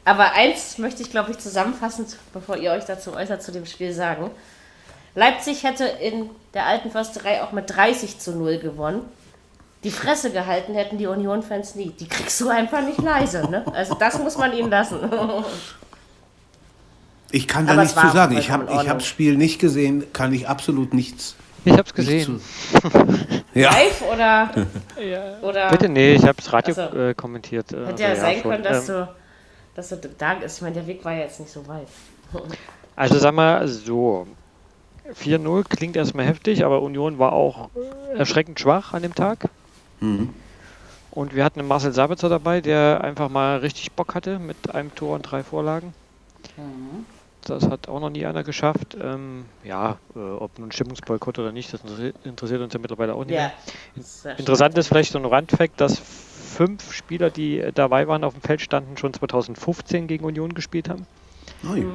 Aber eins möchte ich, glaube ich, zusammenfassend, bevor ihr euch dazu äußert, zu dem Spiel sagen. Leipzig hätte in der alten Försterei auch mit 30 zu 0 gewonnen. Die Fresse gehalten hätten die Union-Fans nie. Die kriegst du einfach nicht leise. Ne? Also das muss man ihnen lassen. Ich kann da Aber nichts zu sagen. Ich habe das Spiel nicht gesehen, kann ich absolut nichts ich hab's gesehen. (laughs) ja. Live oder, (laughs) ja. oder? Bitte, nee, ich hab's Radio also, äh, kommentiert. Äh, hätte ja, also, sein können, dass, ähm, du, dass du da ist. Ich meine, der Weg war ja jetzt nicht so weit. (laughs) also sag mal so. 4-0 klingt erstmal heftig, aber Union war auch erschreckend schwach an dem Tag. Mhm. Und wir hatten einen Marcel Sabitzer dabei, der einfach mal richtig Bock hatte mit einem Tor und drei Vorlagen. Mhm. Das hat auch noch nie einer geschafft. Ähm, ja, äh, ob nun Stimmungsboykott oder nicht, das interessiert uns ja mittlerweile auch nicht ja, mehr. Interessant ist vielleicht so ein Randfact, dass fünf Spieler, die dabei waren, auf dem Feld standen, schon 2015 gegen Union gespielt haben. Oh ja.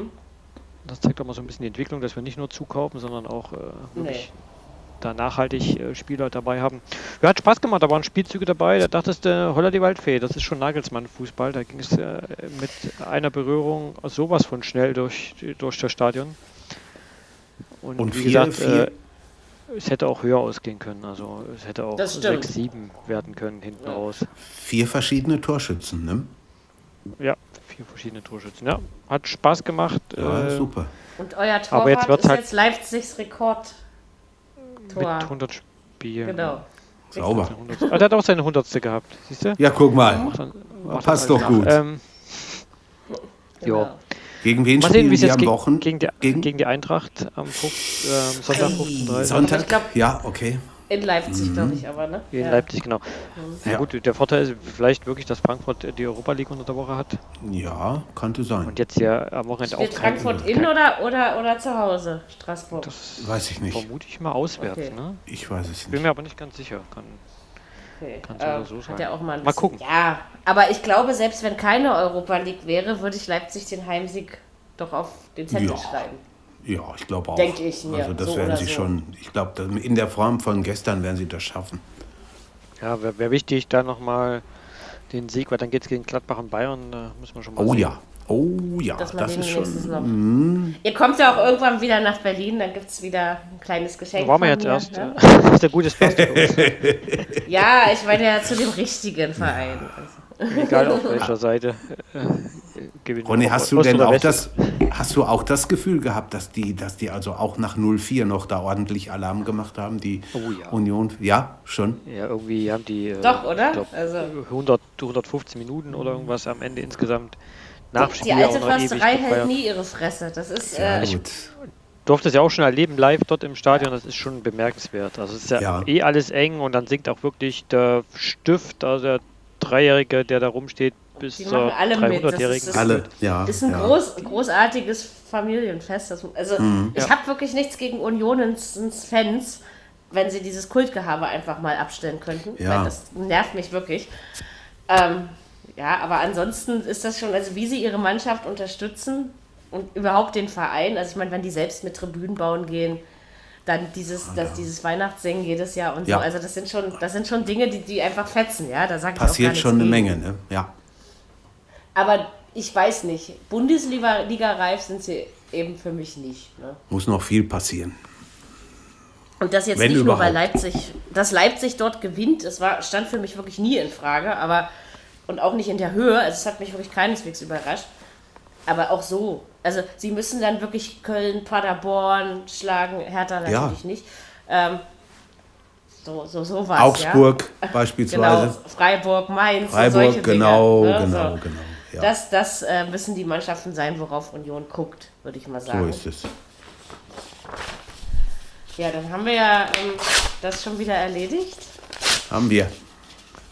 Das zeigt auch mal so ein bisschen die Entwicklung, dass wir nicht nur zukaufen, sondern auch äh, wirklich nee da nachhaltig äh, Spieler dabei haben. Ja, hat Spaß gemacht, da waren Spielzüge dabei, da dachtest du, holla die Waldfee, das ist schon Nagelsmann-Fußball, da ging es äh, mit einer Berührung sowas von schnell durch, durch das Stadion. Und, Und wie vier, gesagt, vier. Äh, es hätte auch höher ausgehen können, also es hätte auch 6, 7 werden können hinten ja. raus. Vier verschiedene Torschützen, ne? Ja, vier verschiedene Torschützen, ja. Hat Spaß gemacht. Ja, äh, super. Und euer Torwart jetzt ist halt jetzt Leipzigs Rekord Tor. Mit 100 Spielen. Genau. Sauber. Ah, der hat auch seine 100. gehabt, siehst du? Ja, guck mal. Macht dann, macht Passt doch gut. Ähm, genau. Gegen wen Mal spielen sehen, am Wochen? Gegen die, gegen? gegen die Eintracht am äh, Sonntag 15.30 Sonntag? Glaub, ja, okay. In Leipzig, mhm. glaube ich, aber, ne? In ja. Leipzig, genau. Mhm. Ja. gut, der Vorteil ist vielleicht wirklich, dass Frankfurt die Europa League unter der Woche hat. Ja, könnte sein. Und jetzt ja am Wochenende Spielt auch. Frankfurt in oder, oder, oder zu Hause, Straßburg? Das weiß ich nicht. Vermute ich mal auswärts, okay. ne? Ich weiß es nicht. Bin mir aber nicht ganz sicher. Kann, okay. kann so, so sein. Ja auch mal, mal gucken. Ja, aber ich glaube, selbst wenn keine Europa League wäre, würde ich Leipzig den Heimsieg doch auf den Zettel ja. schreiben. Ja, ich glaube auch. Denke ich mir. Also das so werden sie so. schon, ich glaube, in der Form von gestern werden sie das schaffen. Ja, wäre wär wichtig, da nochmal den Sieg, weil dann geht es gegen Gladbach und Bayern, da müssen wir schon mal Oh sehen. ja, oh ja, das ist schon... Noch. Mm. Ihr kommt ja auch irgendwann wieder nach Berlin, dann gibt es wieder ein kleines Geschenk Wo waren wir jetzt mir, erst? Ne? (laughs) das ist ein gutes Fest Ja, ich meine ja zu dem richtigen Verein. Also. (laughs) Egal auf (laughs) welcher Seite. Äh, Ronny, hast du denn auch das, hast du auch das Gefühl gehabt, dass die, dass die also auch nach 04 noch da ordentlich Alarm gemacht haben, die oh, ja. Union? Ja, schon. Ja, irgendwie haben die äh, Doch, oder? Glaub, also 100, 115 Minuten oder irgendwas am Ende insgesamt. Nachspiel die alte Försterei hält nie ihre Fresse. Das ist. Äh, ich durfte es ja auch schon erleben, live dort im Stadion. Das ist schon bemerkenswert. Also es ist ja, ja. eh alles eng und dann singt auch wirklich der Stift, also der Dreijährige, der da rumsteht, bis zur 300-Jährigen. Alle, ja. Ist ein ja. Groß, großartiges Familienfest. also mhm. ich ja. habe wirklich nichts gegen Unionens Fans, wenn sie dieses Kultgehabe einfach mal abstellen könnten. Ja. das nervt mich wirklich. Ähm, ja, aber ansonsten ist das schon, also wie sie ihre Mannschaft unterstützen und überhaupt den Verein. Also ich meine, wenn die selbst mit Tribünen bauen gehen, dann dieses, das, dieses Weihnachtssingen jedes Jahr und ja. so. Also das sind schon, das sind schon Dinge, die, die einfach fetzen, ja. Da sag Passiert schon eine gegen. Menge, ne? Ja. Aber ich weiß nicht, Bundesliga-reif sind sie eben für mich nicht. Ne? Muss noch viel passieren. Und das jetzt Wenn nicht nur, weil überhaupt. Leipzig, dass Leipzig dort gewinnt, das war, stand für mich wirklich nie in Frage, aber und auch nicht in der Höhe, also es hat mich wirklich keineswegs überrascht. Aber auch so, also sie müssen dann wirklich Köln, Paderborn schlagen, Hertha natürlich Ja. nicht. Ähm, so, so, so war Augsburg ja. (laughs) beispielsweise. Genau, Freiburg, Mainz, Freiburg, solche genau, Dinge, ne? genau, so. genau. Ja, Das, das äh, müssen die Mannschaften sein, worauf Union guckt, würde ich mal so sagen. ist es. Ja, dann haben wir ja ähm, das schon wieder erledigt. Haben wir.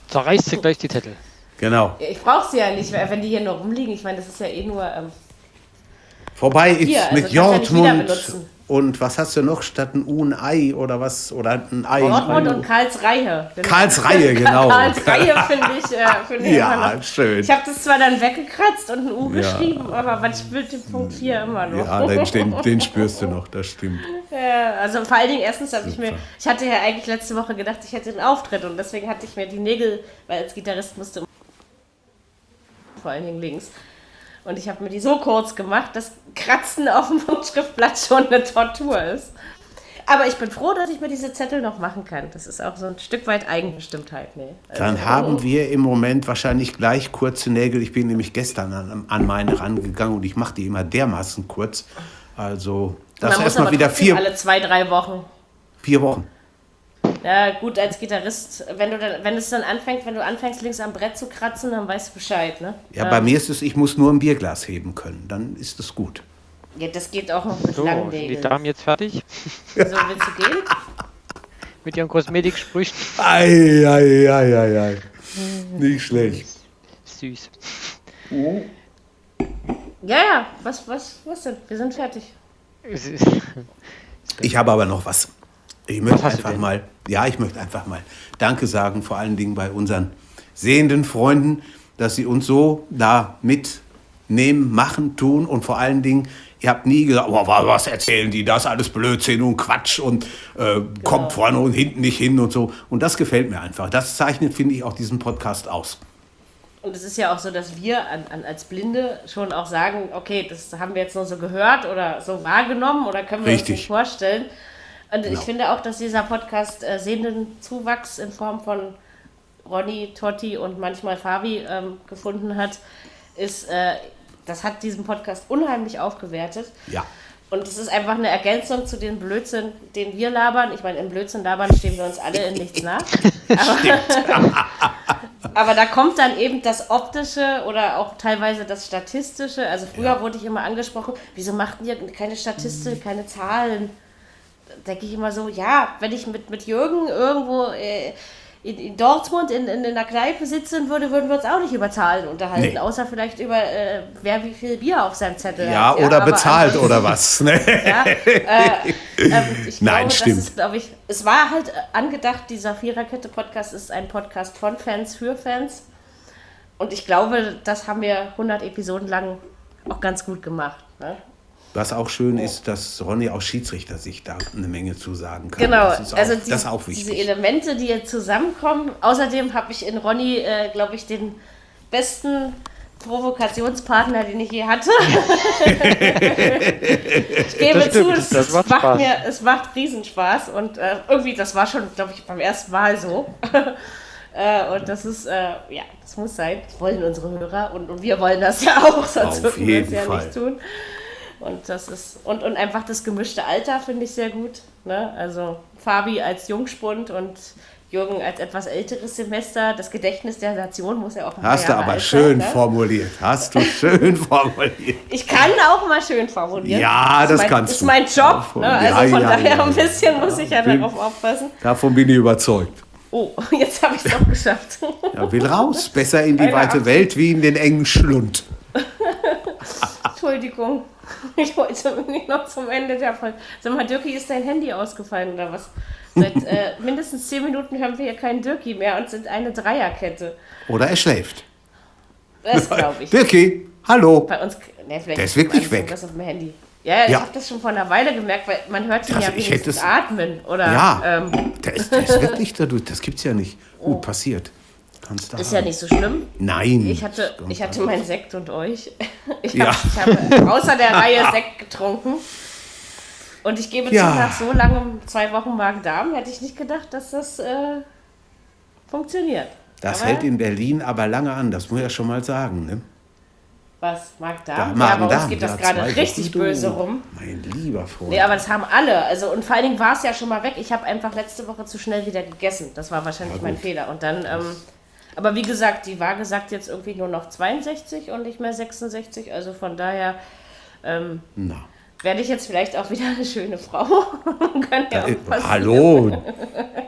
Zerreißt sie gleich die Zettel. Genau. Ich brauche sie ja nicht, wenn die hier nur rumliegen. Ich meine, das ist ja eh nur. Ähm, Vorbei ist Hier, also mit ja Jortmund. benutzen. und was hast du noch statt ein U ein Ei oder was? Oder ein Ei? Dortmund und Karlsreihe. Karlsreihe, (laughs) genau. Karlsreihe (laughs) finde ich, äh, find ich immer Ja, noch. schön. Ich habe das zwar dann weggekratzt und ein U Ja. geschrieben, aber man spürt den Punkt 4 immer noch. Ja, den, den, den spürst du noch, das stimmt. (laughs) Ja, also vor allen Dingen erstens habe ich mir, ich hatte ja eigentlich letzte Woche gedacht, ich hätte einen Auftritt und deswegen hatte ich mir die Nägel, weil als Gitarrist musste vor allen Dingen links. Und ich habe mir die so kurz gemacht, dass Kratzen auf dem (laughs) Schriftblatt schon eine Tortur ist. Aber ich bin froh, dass ich mir diese Zettel noch machen kann. Das ist auch so ein Stück weit Eigenbestimmtheit. Nee. Also, Dann haben wir im Moment wahrscheinlich gleich kurze Nägel. Ich bin nämlich gestern an, an meine rangegangen und ich mache die immer dermaßen kurz. Also, das muss erstmal wieder vier, alle zwei, drei Wochen. vier Wochen. Ja, gut, als Gitarrist, wenn du dann, wenn es dann anfängt, wenn du anfängst, links am Brett zu kratzen, dann weißt du Bescheid, ne? Ja, bei mir ist es, ich muss nur ein Bierglas heben können. Dann ist es gut. Ja, das geht auch noch mit So, langen sind die. Damen jetzt fertig (laughs) So willst du gehen? mit ihren Kosmetiksprüchen? Ei, ei, ei, ei, ei. Nicht schlecht. Süß. Ja, ja, was, was, was denn? Wir sind fertig. Ich habe aber noch was. Ich möchte einfach mal, ja, ich möchte einfach mal Danke sagen, vor allen Dingen bei unseren sehenden Freunden, dass sie uns so da mitnehmen, machen, tun und vor allen Dingen, ihr habt nie gesagt, oh, wa- was erzählen die, das alles Blödsinn und Quatsch und äh, kommt vorne und hinten nicht hin und so. Und das gefällt mir einfach. Das zeichnet, finde ich, auch diesen Podcast aus. Und es ist ja auch so, dass wir an, an, als Blinde schon auch sagen, okay, das haben wir jetzt nur so gehört oder so wahrgenommen oder können wir uns Richtig. nicht vorstellen. Und ich Genau. finde auch, dass dieser Podcast äh, sehenden Zuwachs in Form von Ronny, Totti und manchmal Fabi ähm, gefunden hat, ist, äh, das hat diesen Podcast unheimlich aufgewertet. Ja. Und es ist einfach eine Ergänzung zu den Blödsinn, den wir labern. Ich meine, im Blödsinn labern stehen wir uns alle in nichts nach. (laughs) Aber, aber da kommt dann eben das Optische oder auch teilweise das Statistische. Also früher wurde ich immer angesprochen, wieso macht ihr keine Statistik, keine Zahlen? Denke ich immer so, ja, wenn ich mit, mit Jürgen irgendwo äh, in, in Dortmund in, in, in einer Kneipe sitzen würde, würden wir uns auch nicht über Zahlen unterhalten, Nee. außer vielleicht über, äh, wer wie viel Bier auf seinem Zettel Ja, hat. oder aber bezahlt oder was. Ne? (laughs) ja, äh, ähm, ich (laughs) Nein, glaube, stimmt. Ist, ich, es war halt angedacht, dieser Viererkette-Podcast ist ein Podcast von Fans für Fans. Und ich glaube, das haben wir 100 Episoden lang auch ganz gut gemacht. Ne? Was auch schön ist, dass Ronny auch Schiedsrichter sich da eine Menge zu sagen kann. Genau, das ist auch, also die, das ist auch diese wichtig. Elemente, die jetzt zusammenkommen. Außerdem habe ich in Ronny, äh, glaube ich, den besten Provokationspartner, den ich je hatte. (laughs) ich gebe Das stimmt, zu, es, das macht macht mir, es macht Riesenspaß und äh, irgendwie, das war schon, glaube ich, beim ersten Mal so. (laughs) äh, und das ist, äh, ja, das muss sein. Das wollen unsere Hörer und, und wir wollen das ja auch, sonst Auf würden wir es jeden ja Fall. nicht tun. Und das ist, und, und einfach das gemischte Alter finde ich sehr gut. Ne? Also Fabi als Jungspund und Jürgen als etwas älteres Semester. Das Gedächtnis der Nation muss ja auch paar Hast du aber schön sein, ne? formuliert. Hast du schön (laughs) formuliert. Ich kann auch mal schön formulieren. Ja, ist das mein, kannst ist du. mein Job. Ne? Also ja, von ja, daher ja, ein bisschen muss ich ja Bin- darauf aufpassen. Davon bin ich überzeugt. Oh, (laughs) jetzt habe ich es doch geschafft. Er will raus. Besser in die Eine weite. Welt wie in den engen Schlund. (laughs) Entschuldigung. (laughs) Ich wollte nicht noch zum Ende der Folge. Sag mal, Dirki, ist dein Handy ausgefallen oder was? Seit (laughs) äh, mindestens zehn Minuten hören wir hier keinen Dirki mehr und sind eine Dreierkette. Oder er schläft. Das glaube (laughs) ich. Dirki, hallo. Bei uns, ne, vielleicht Der ist wirklich weg. Was auf dem Handy. Ja, ja, ich habe das schon vor einer Weile gemerkt, weil man hört ihn Also ja wenigstens atmen. Oder, Ja, ähm, der ist, der ist wirklich dadurch. Das gibt's ja nicht. Gut, passiert. Kannst du ist ja nicht so schlimm. Nein. Ich hatte, ich hatte meinen Sekt und euch. (laughs) Ich, Ja. hab, ich habe außer der Reihe (laughs) Sekt getrunken. Und ich gebe Ja. zu, nach so langem zwei Wochen Magen-Darm hätte ich nicht gedacht, dass das äh, funktioniert. Das Aber hält in Berlin aber lange an, das muss ich ja schon mal sagen. Ne? Was? Magen-Darm? Da, ja, bei uns geht das ja, gerade richtig Wochen, du. böse rum. Mein lieber Freund. Nee, aber das haben alle. Also, und vor allen Dingen war es ja schon mal weg. Ich habe einfach letzte Woche zu schnell wieder gegessen. Das war wahrscheinlich mein Fehler. Und dann, ähm, aber wie gesagt, die Waage sagt jetzt irgendwie nur noch 62 und nicht mehr 66. Also von daher ähm, Na. werde ich jetzt vielleicht auch wieder eine schöne Frau. (laughs) Kann ja auch passieren. hallo,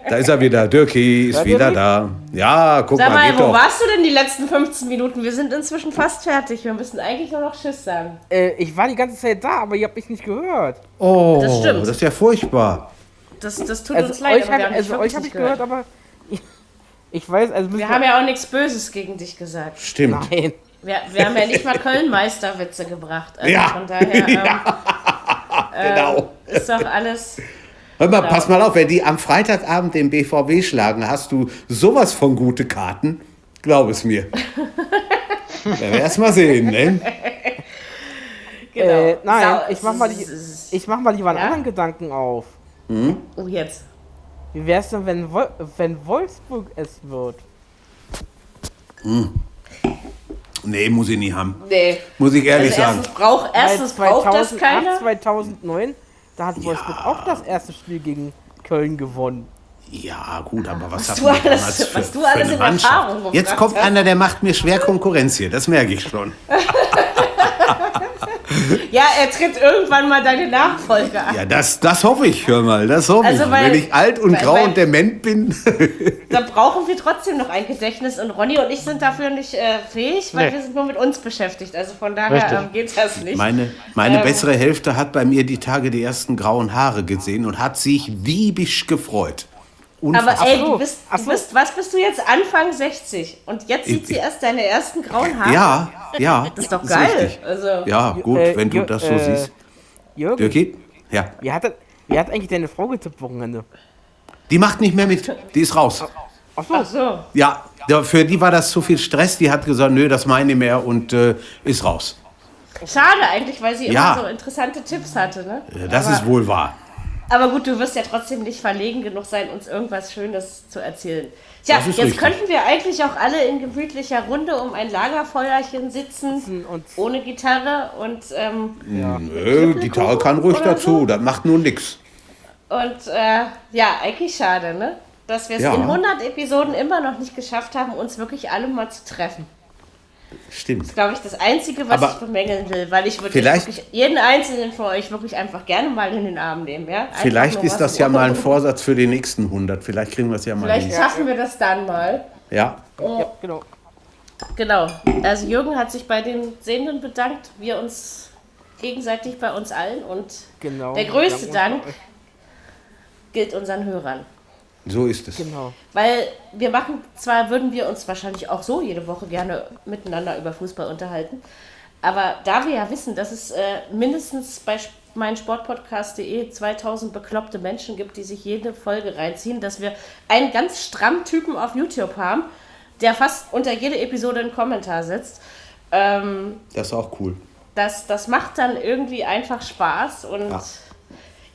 da ist er wieder. Dirki ist Ja, wieder da. Ja, guck Sag mal, mal, geht wo doch. warst du denn die letzten 15 Minuten? Wir sind inzwischen fast fertig. Wir müssen eigentlich nur noch Tschüss sagen. Äh, ich war die ganze Zeit da, aber ihr habt mich nicht gehört. Oh, Das stimmt. das ist ja furchtbar. Das, das tut Also uns leid. euch aber habe wir haben dich also euch wirklich hab nicht ich gehört, aber ich, ich weiß, also Wir haben ja auch nichts Böses gegen dich gesagt. Stimmt. Nein. Wir, wir haben ja nicht mal Köln-Meisterwitze gebracht. Also Ja. Von daher (laughs) ähm, Genau. ist doch alles. Hör mal, Genau. pass mal auf, wenn die am Freitagabend den BVB schlagen, hast du sowas von gute Karten. Glaub es mir. (laughs) Werden wir erst mal sehen, ne? Genau. Äh, nein, Sau- ich mach mal, die, ich mach mal lieber einen Ja? anderen Gedanken auf. Oh, jetzt. Wie wär's denn, wenn, Wol wenn Wolfsburg es wird? Nee, muss ich nie haben. Nee. Muss ich ehrlich Also sagen. erstens, brauch, erstens braucht das keiner. 2009, da hat Wolfsburg auch das erste Spiel gegen Köln gewonnen. Ja, gut, aber was, Was hatten du alles- für, was du für alles eine in Mannschaft? Erfahrung gebracht Jetzt kommt hast. einer, der macht mir schwer Konkurrenz hier, das merke ich schon. (laughs) Ja, er tritt irgendwann mal deine Nachfolge an. Ja, das, das hoffe ich, hör mal, das hoffe Also, ich. weil- Wenn ich alt und weil- grau weil- und dement bin. (laughs) Da brauchen wir trotzdem noch ein Gedächtnis und Ronny und ich sind dafür nicht äh, fähig, weil Nee. wir sind nur mit uns beschäftigt. Also von daher ähm, geht das nicht. Meine, meine Ähm. bessere Hälfte hat bei mir die Tage die ersten grauen Haare gesehen und hat sich diebisch gefreut. Aber Unfassbar. ey, so. du bist, du bist, was bist du jetzt Anfang 60 und jetzt sieht Ich- sie erst deine ersten grauen Haare? Ja, ja. Das ist doch geil. richtig. Also, Ja, gut, Äh, wenn du das so äh, siehst. Jürgen, Dirki? Ja. wie hat, wie hat eigentlich deine Frau getippt Wochenende? Die macht nicht mehr mit. Die ist raus. Ach so, ach so. Ja, ja, für die war das zu viel Stress. Die hat gesagt, nö, das meine ich mehr und äh, ist raus. Schade eigentlich, weil sie Ja. immer so interessante Tipps hatte. Ne? Äh, Das aber, ist wohl wahr. Aber gut, du wirst ja trotzdem nicht verlegen genug sein, uns irgendwas Schönes zu erzählen. Tja, Das ist jetzt richtig. könnten wir eigentlich auch alle in gemütlicher Runde um ein Lagerfeuerchen sitzen, und ohne Gitarre und, ähm, Nö, die Gitarre kann ruhig dazu. so? Das macht nur nix. und äh, ja, eigentlich schade, ne? Dass wir es Ja. in 100 Episoden immer noch nicht geschafft haben, uns wirklich alle mal zu treffen. Stimmt. glaube ich, das Einzige, was Aber ich bemängeln will, weil ich würde wirklich jeden einzelnen von euch wirklich einfach gerne mal in den Arm nehmen. Ja? Einfach Vielleicht ist das ja mal ein Vorsatz für die nächsten 100. Vielleicht kriegen wir es ja mal Vielleicht hin. schaffen wir das dann mal. Ja, ja, genau. Genau. Also Jürgen hat sich bei den Sehenden bedankt, wir uns gegenseitig bei uns allen und genau. der größte Dank gilt unseren Hörern. So ist es. Genau. Weil wir machen, zwar würden wir uns wahrscheinlich auch so jede Woche gerne miteinander über Fußball unterhalten, aber da wir ja wissen, dass es äh, mindestens bei meinsportpodcast.de 2000 bekloppte Menschen gibt, die sich jede Folge reinziehen, dass wir einen ganz strammen Typen auf YouTube haben, der fast unter jede Episode einen Kommentar setzt. Ähm, Das ist auch cool. das, das macht dann irgendwie einfach Spaß und Ja.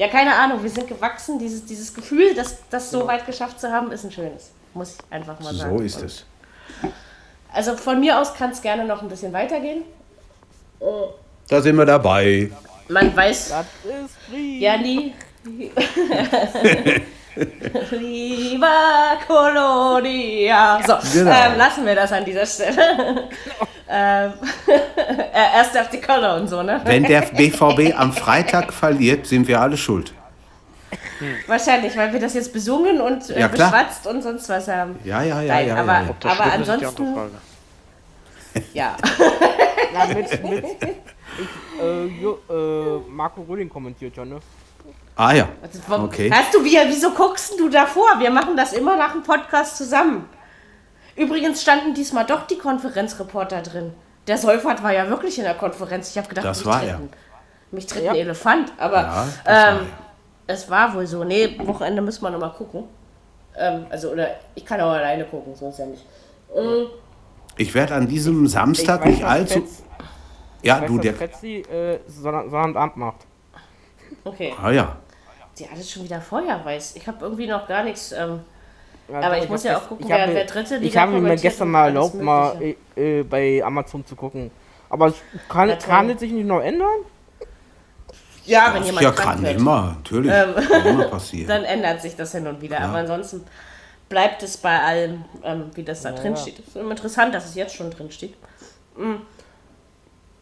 Ja, keine Ahnung, wir sind gewachsen. Dieses, dieses Gefühl, das, das so weit geschafft zu haben, ist ein schönes. Muss ich einfach mal sagen. So ist es. Also von mir aus kann es gerne noch ein bisschen weitergehen. Da sind wir dabei. Man weiß Das ist free. ja nie. (laughs) Lieber Kolonia. So, Genau. ähm, lassen wir das an dieser Stelle. (laughs) ähm, äh, erst auf die Cologne und so, ne? Wenn der BVB am Freitag verliert, sind wir alle schuld. Wahrscheinlich, weil wir das jetzt besungen und äh, Ja, beschwatzt und sonst was haben. Ja, ja, ja, Nein, ja. aber, ja, ja. Das aber stimmt, ist die ansonsten, ja. (laughs) Ja, mit, mit, (laughs) ich, äh, Jo- äh, Marco Röhling kommentiert schon, ne? Ah ja. Also, Okay. Hast du, wie, wieso guckst du davor? Wir machen das immer nach dem Podcast zusammen. Übrigens standen diesmal doch die Konferenzreporter drin. Der Seufert war ja wirklich in der Konferenz. Ich habe gedacht, Das mich war tritt er. ein- Mich tritt Ja. ein Elefant. Aber Ja, das war ähm, es war wohl so. Nee, Wochenende müssen wir nochmal gucken. Ähm, also, oder ich kann auch alleine gucken, so ist ja nicht. Ähm, Ich werde an diesem Samstag nicht dass allzu. Fetz- Ja, weiß, du, der. Fetzi äh, Sonn- Sonnabend macht. Okay. Ah ja. Die alles schon wieder vorher weiß. Ich habe irgendwie noch gar nichts. Ähm, Ja, aber doch, ich muss ja auch gucken, ich wer, habe- wer dritte Ich Liga habe mir gestern mal erlaubt, mal äh, bei Amazon zu gucken. Aber es kann, toll. kann es sich nicht noch ändern? Ja, wenn jemand Ja, kann wird, immer, natürlich. Kann immer passieren. (laughs) dann ändert sich das hin und wieder. Aber ansonsten bleibt es bei allem, ähm, wie das da drin steht. ist immer interessant, dass es jetzt schon drin steht.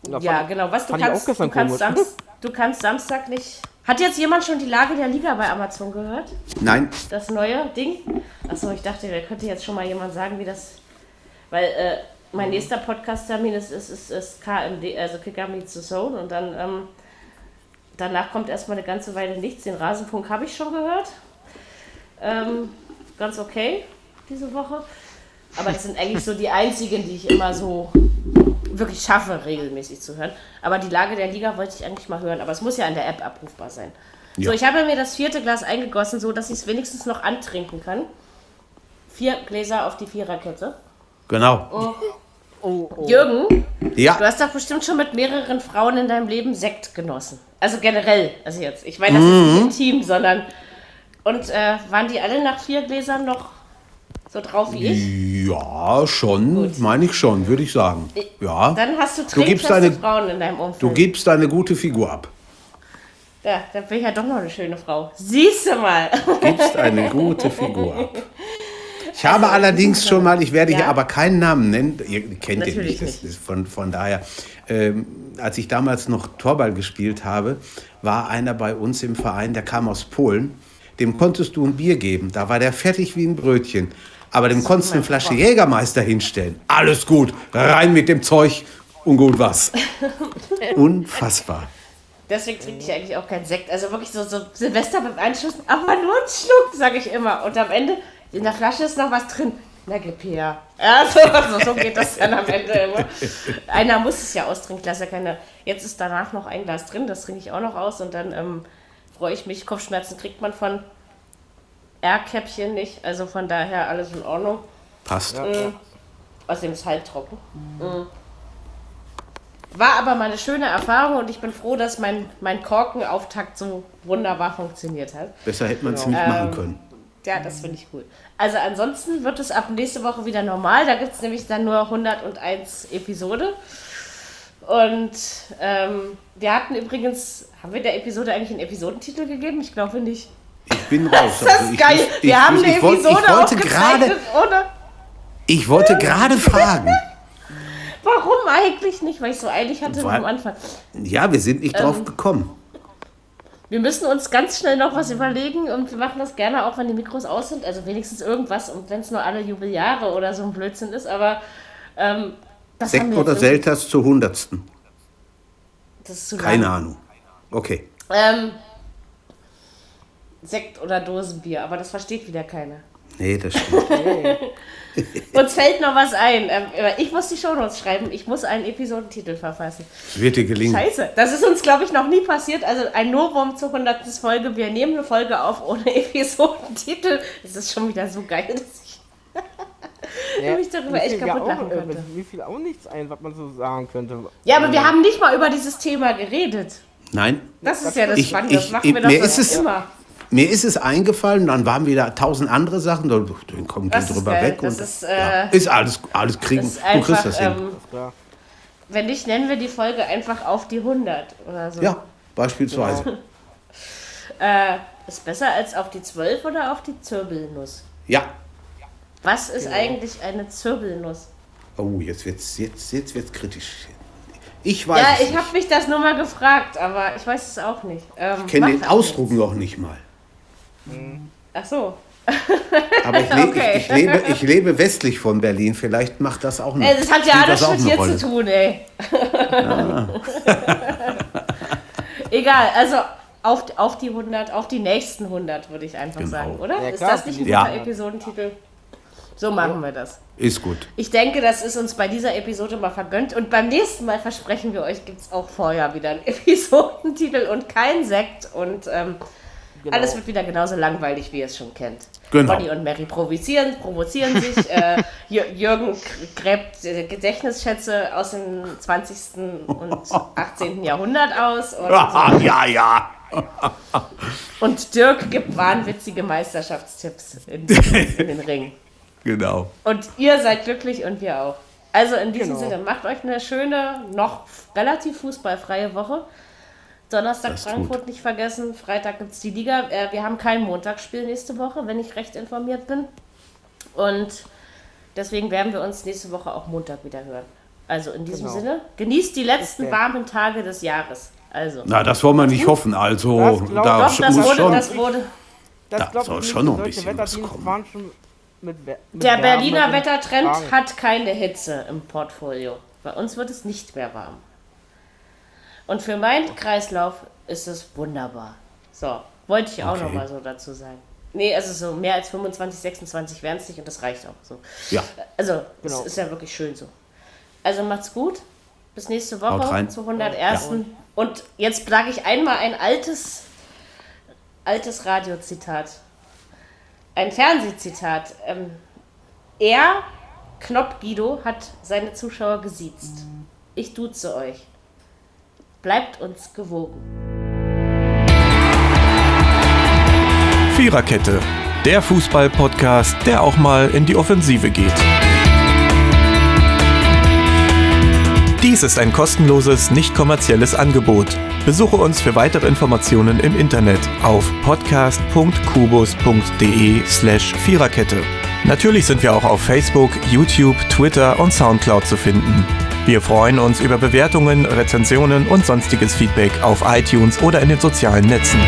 Ja, Ja, genau. Was du ich kannst, du gestern kannst. Samst, du kannst Samstag nicht. Hat jetzt jemand schon die Lage der Liga bei Amazon gehört? Nein, Das neue Ding? Achso, ich dachte, da könnte jetzt schon mal jemand sagen, wie das. Weil äh, mein nächster Podcast-Termin ist, ist, ist, ist KMD, also Kicker Meets the Zone. Und dann ähm, danach kommt erstmal eine ganze Weile nichts. Den Rasenfunk habe ich schon gehört. Ähm, ganz okay diese Woche. Aber das sind eigentlich so die einzigen, die ich immer so wirklich schaffe, regelmäßig zu hören. Aber die Lage der Liga wollte ich eigentlich mal hören. Aber es muss ja in der App abrufbar sein. So, Ja. ich habe mir das vierte Glas eingegossen, so dass ich es wenigstens noch antrinken kann. Vier Gläser auf die Viererkette. genau. Jürgen, du Ja, hast doch bestimmt schon mit mehreren Frauen in deinem Leben Sekt genossen. Also generell, also jetzt. Ich meine, das ist nicht intim, sondern. Und äh, waren die alle nach vier Gläsern noch so drauf wie ich? ja, schon, meine ich schon, würde ich sagen. Ja, Dann hast du gibst trinkfeste Frauen in deinem Umfeld. du gibst eine gute Figur ab. Ja, da bin ich ja doch noch eine schöne Frau. Siehst du mal. Gibst eine gute Figur ab. (laughs) Ich habe allerdings schon mal, ich werde hier Ja. aber keinen Namen nennen, ihr kennt ihn Natürlich nicht, das ist von, von daher, ähm, als ich damals noch Torball gespielt habe, war einer bei uns im Verein, der kam aus Polen, dem konntest du ein Bier geben, da war der fertig wie ein Brötchen, aber dem konntest du eine Flasche Jägermeister hinstellen. Alles gut, rein mit dem Zeug und gut was. (laughs) Unfassbar. Deswegen trinke ich eigentlich auch keinen Sekt. Also wirklich so, so Silvester beim Einschuss, aber nur ein Schluck, sage ich immer. Und am Ende, in der Flasche ist noch was drin. Na, gib her. Ja, (laughs) so, so, so geht das dann am Ende immer. Einer muss es ja austrinken, lass ja keine. Jetzt ist danach noch ein Glas drin, das trinke ich auch noch aus und dann ähm, freue ich mich. Kopfschmerzen kriegt man von R-Käppchen nicht, also von daher alles in Ordnung. Passt. Außerdem ist halt trocken. Mhm. War aber mal eine schöne Erfahrung und ich bin froh, dass mein, mein Korkenauftakt so wunderbar funktioniert hat. Besser hätte man es nicht machen können. Ja, das finde ich cool. Also ansonsten wird es ab nächste Woche wieder normal. Da gibt es nämlich dann nur 101 Episode. Und ähm, wir hatten übrigens, haben wir der Episode eigentlich einen Episodentitel gegeben? Ich glaube nicht. Ich bin raus. Das Also ist ich, geil. ich, wir ich, haben eine ich, wollte- Episode ich wollte gerade, ohne... ich wollte gerade fragen. (laughs) Warum eigentlich nicht? Weil ich so eilig hatte Weil- am Anfang. Ja, wir sind nicht drauf Ähm, gekommen. Wir müssen uns ganz schnell noch was überlegen und wir machen das gerne auch, wenn die Mikros aus sind. Also wenigstens irgendwas und wenn es nur alle Jubeljahre oder so ein Blödsinn ist. Aber ähm, das Sekt oder Selters zur Hundertsten? Das ist zu Keine. Ahnung. Okay. Ähm, Sekt oder Dosenbier, aber das versteht wieder keiner. Nee, das stimmt. (laughs) Uns fällt noch was ein. Ähm, ich muss die Shownotes schreiben. Ich muss einen Episodentitel verfassen. Das wird dir gelingen. Scheiße. Das ist uns, glaube ich, noch nie passiert. Also ein Novum zur 100. Folge. Wir nehmen eine Folge auf ohne (laughs) Episodentitel. Es ist schon wieder so geil, dass ich (laughs) mich darüber echt fällt ja kaputt auch, lachen könnte. Mir fiel auch nichts ein, was man so sagen könnte. Ja, aber wir haben nicht mal über dieses Thema geredet. Nein, Das ist ja das Ich- Spannende. Das ich- machen wir doch ist es- immer. Mir ist es eingefallen, dann waren wieder tausend andere Sachen. Dann dann kommen die Das ist drüber geil. weg. Das und, ist, ja, äh, ist alles, alles kriegen. Ist Du kriegst einfach, das hin. ähm, wenn nicht, nennen wir die Folge einfach auf die 100 oder so. ja, beispielsweise. (laughs) Äh, ist besser als auf die 12 oder auf die Zirbelnuss? Ja. Was ist eigentlich eine Zirbelnuss? Oh, jetzt wird's, jetzt, jetzt wird's kritisch. Ich weiß Ja, ich habe mich das nur mal gefragt, aber ich weiß es auch nicht. Ähm, Ich kenne den Ausdruck noch nicht mal. Ach so. Aber ich, le Okay. ich, ich, lebe, ich lebe westlich von Berlin. Vielleicht macht das auch noch. Äh, das hat ja alles mit dir Rolle. zu tun, ey. (laughs) Egal, also auf, auf die 100, auf die nächsten 100, würde ich einfach Genau. sagen, oder? Ja, ist das nicht ein Ja. guter Episodentitel? So machen wir das. Ist gut. Ich denke, das ist uns bei dieser Episode mal vergönnt. Und beim nächsten Mal versprechen wir euch, gibt es auch vorher wieder einen (laughs) Episodentitel und kein Sekt. Und ähm, Genau. alles wird wieder genauso langweilig, wie ihr es schon kennt. Genau. Bonnie und Mary provozieren, provozieren sich. (laughs) äh, Jür- Jürgen gr- gräbt Gedächtnisschätze aus dem 20. und 18. Jahrhundert aus. Und Ah, (laughs) ja, ja. (laughs) Und Dirk gibt wahnwitzige Meisterschaftstipps in, in den Ring. Genau. Und ihr seid glücklich und wir auch. Also in diesem Genau. Sinne, macht euch eine schöne, noch relativ fußballfreie Woche. Donnerstag Das Frankfurt nicht vergessen, Freitag gibt es die Liga. Äh, wir haben kein Montagsspiel nächste Woche, wenn ich recht informiert bin. Und deswegen werden wir uns nächste Woche auch Montag wieder hören. Also in diesem Genau. Sinne, genießt die letzten Okay. warmen Tage des Jahres. Also. Na, das wollen wir nicht hoffen. Also, Das glaub- da Doch, das muss wurde, schon. das wurde. Das Da soll schon noch ein bisschen was kommen. waren schon mit, mit Der Berliner Wettertrend hat keine Hitze im Portfolio. Bei uns wird es nicht mehr warm. Und für meinen Kreislauf ist es wunderbar. So, wollte ich auch Okay. noch mal so dazu sagen. Nee, also so mehr als 25, 26 wären es nicht und das reicht auch so. Ja, Also, Genau. es ist ja wirklich schön so. Also macht's gut. Bis nächste Woche rein. zu 101. Und jetzt sage ich einmal ein altes, altes Radiozitat. Ein Fernsehzitat. Ähm, er, Knopp Guido, hat seine Zuschauer gesiezt. Ich duze euch. Bleibt uns gewogen. Viererkette, der Fußball-Podcast, der auch mal in die Offensive geht. Dies ist ein kostenloses, nicht kommerzielles Angebot. Besuche uns für weitere Informationen im Internet auf podcast.kubus.de slash Viererkette. Natürlich sind wir auch auf Facebook, YouTube, Twitter und Soundcloud zu finden. Wir freuen uns über Bewertungen, Rezensionen und sonstiges Feedback auf iTunes oder in den sozialen Netzen.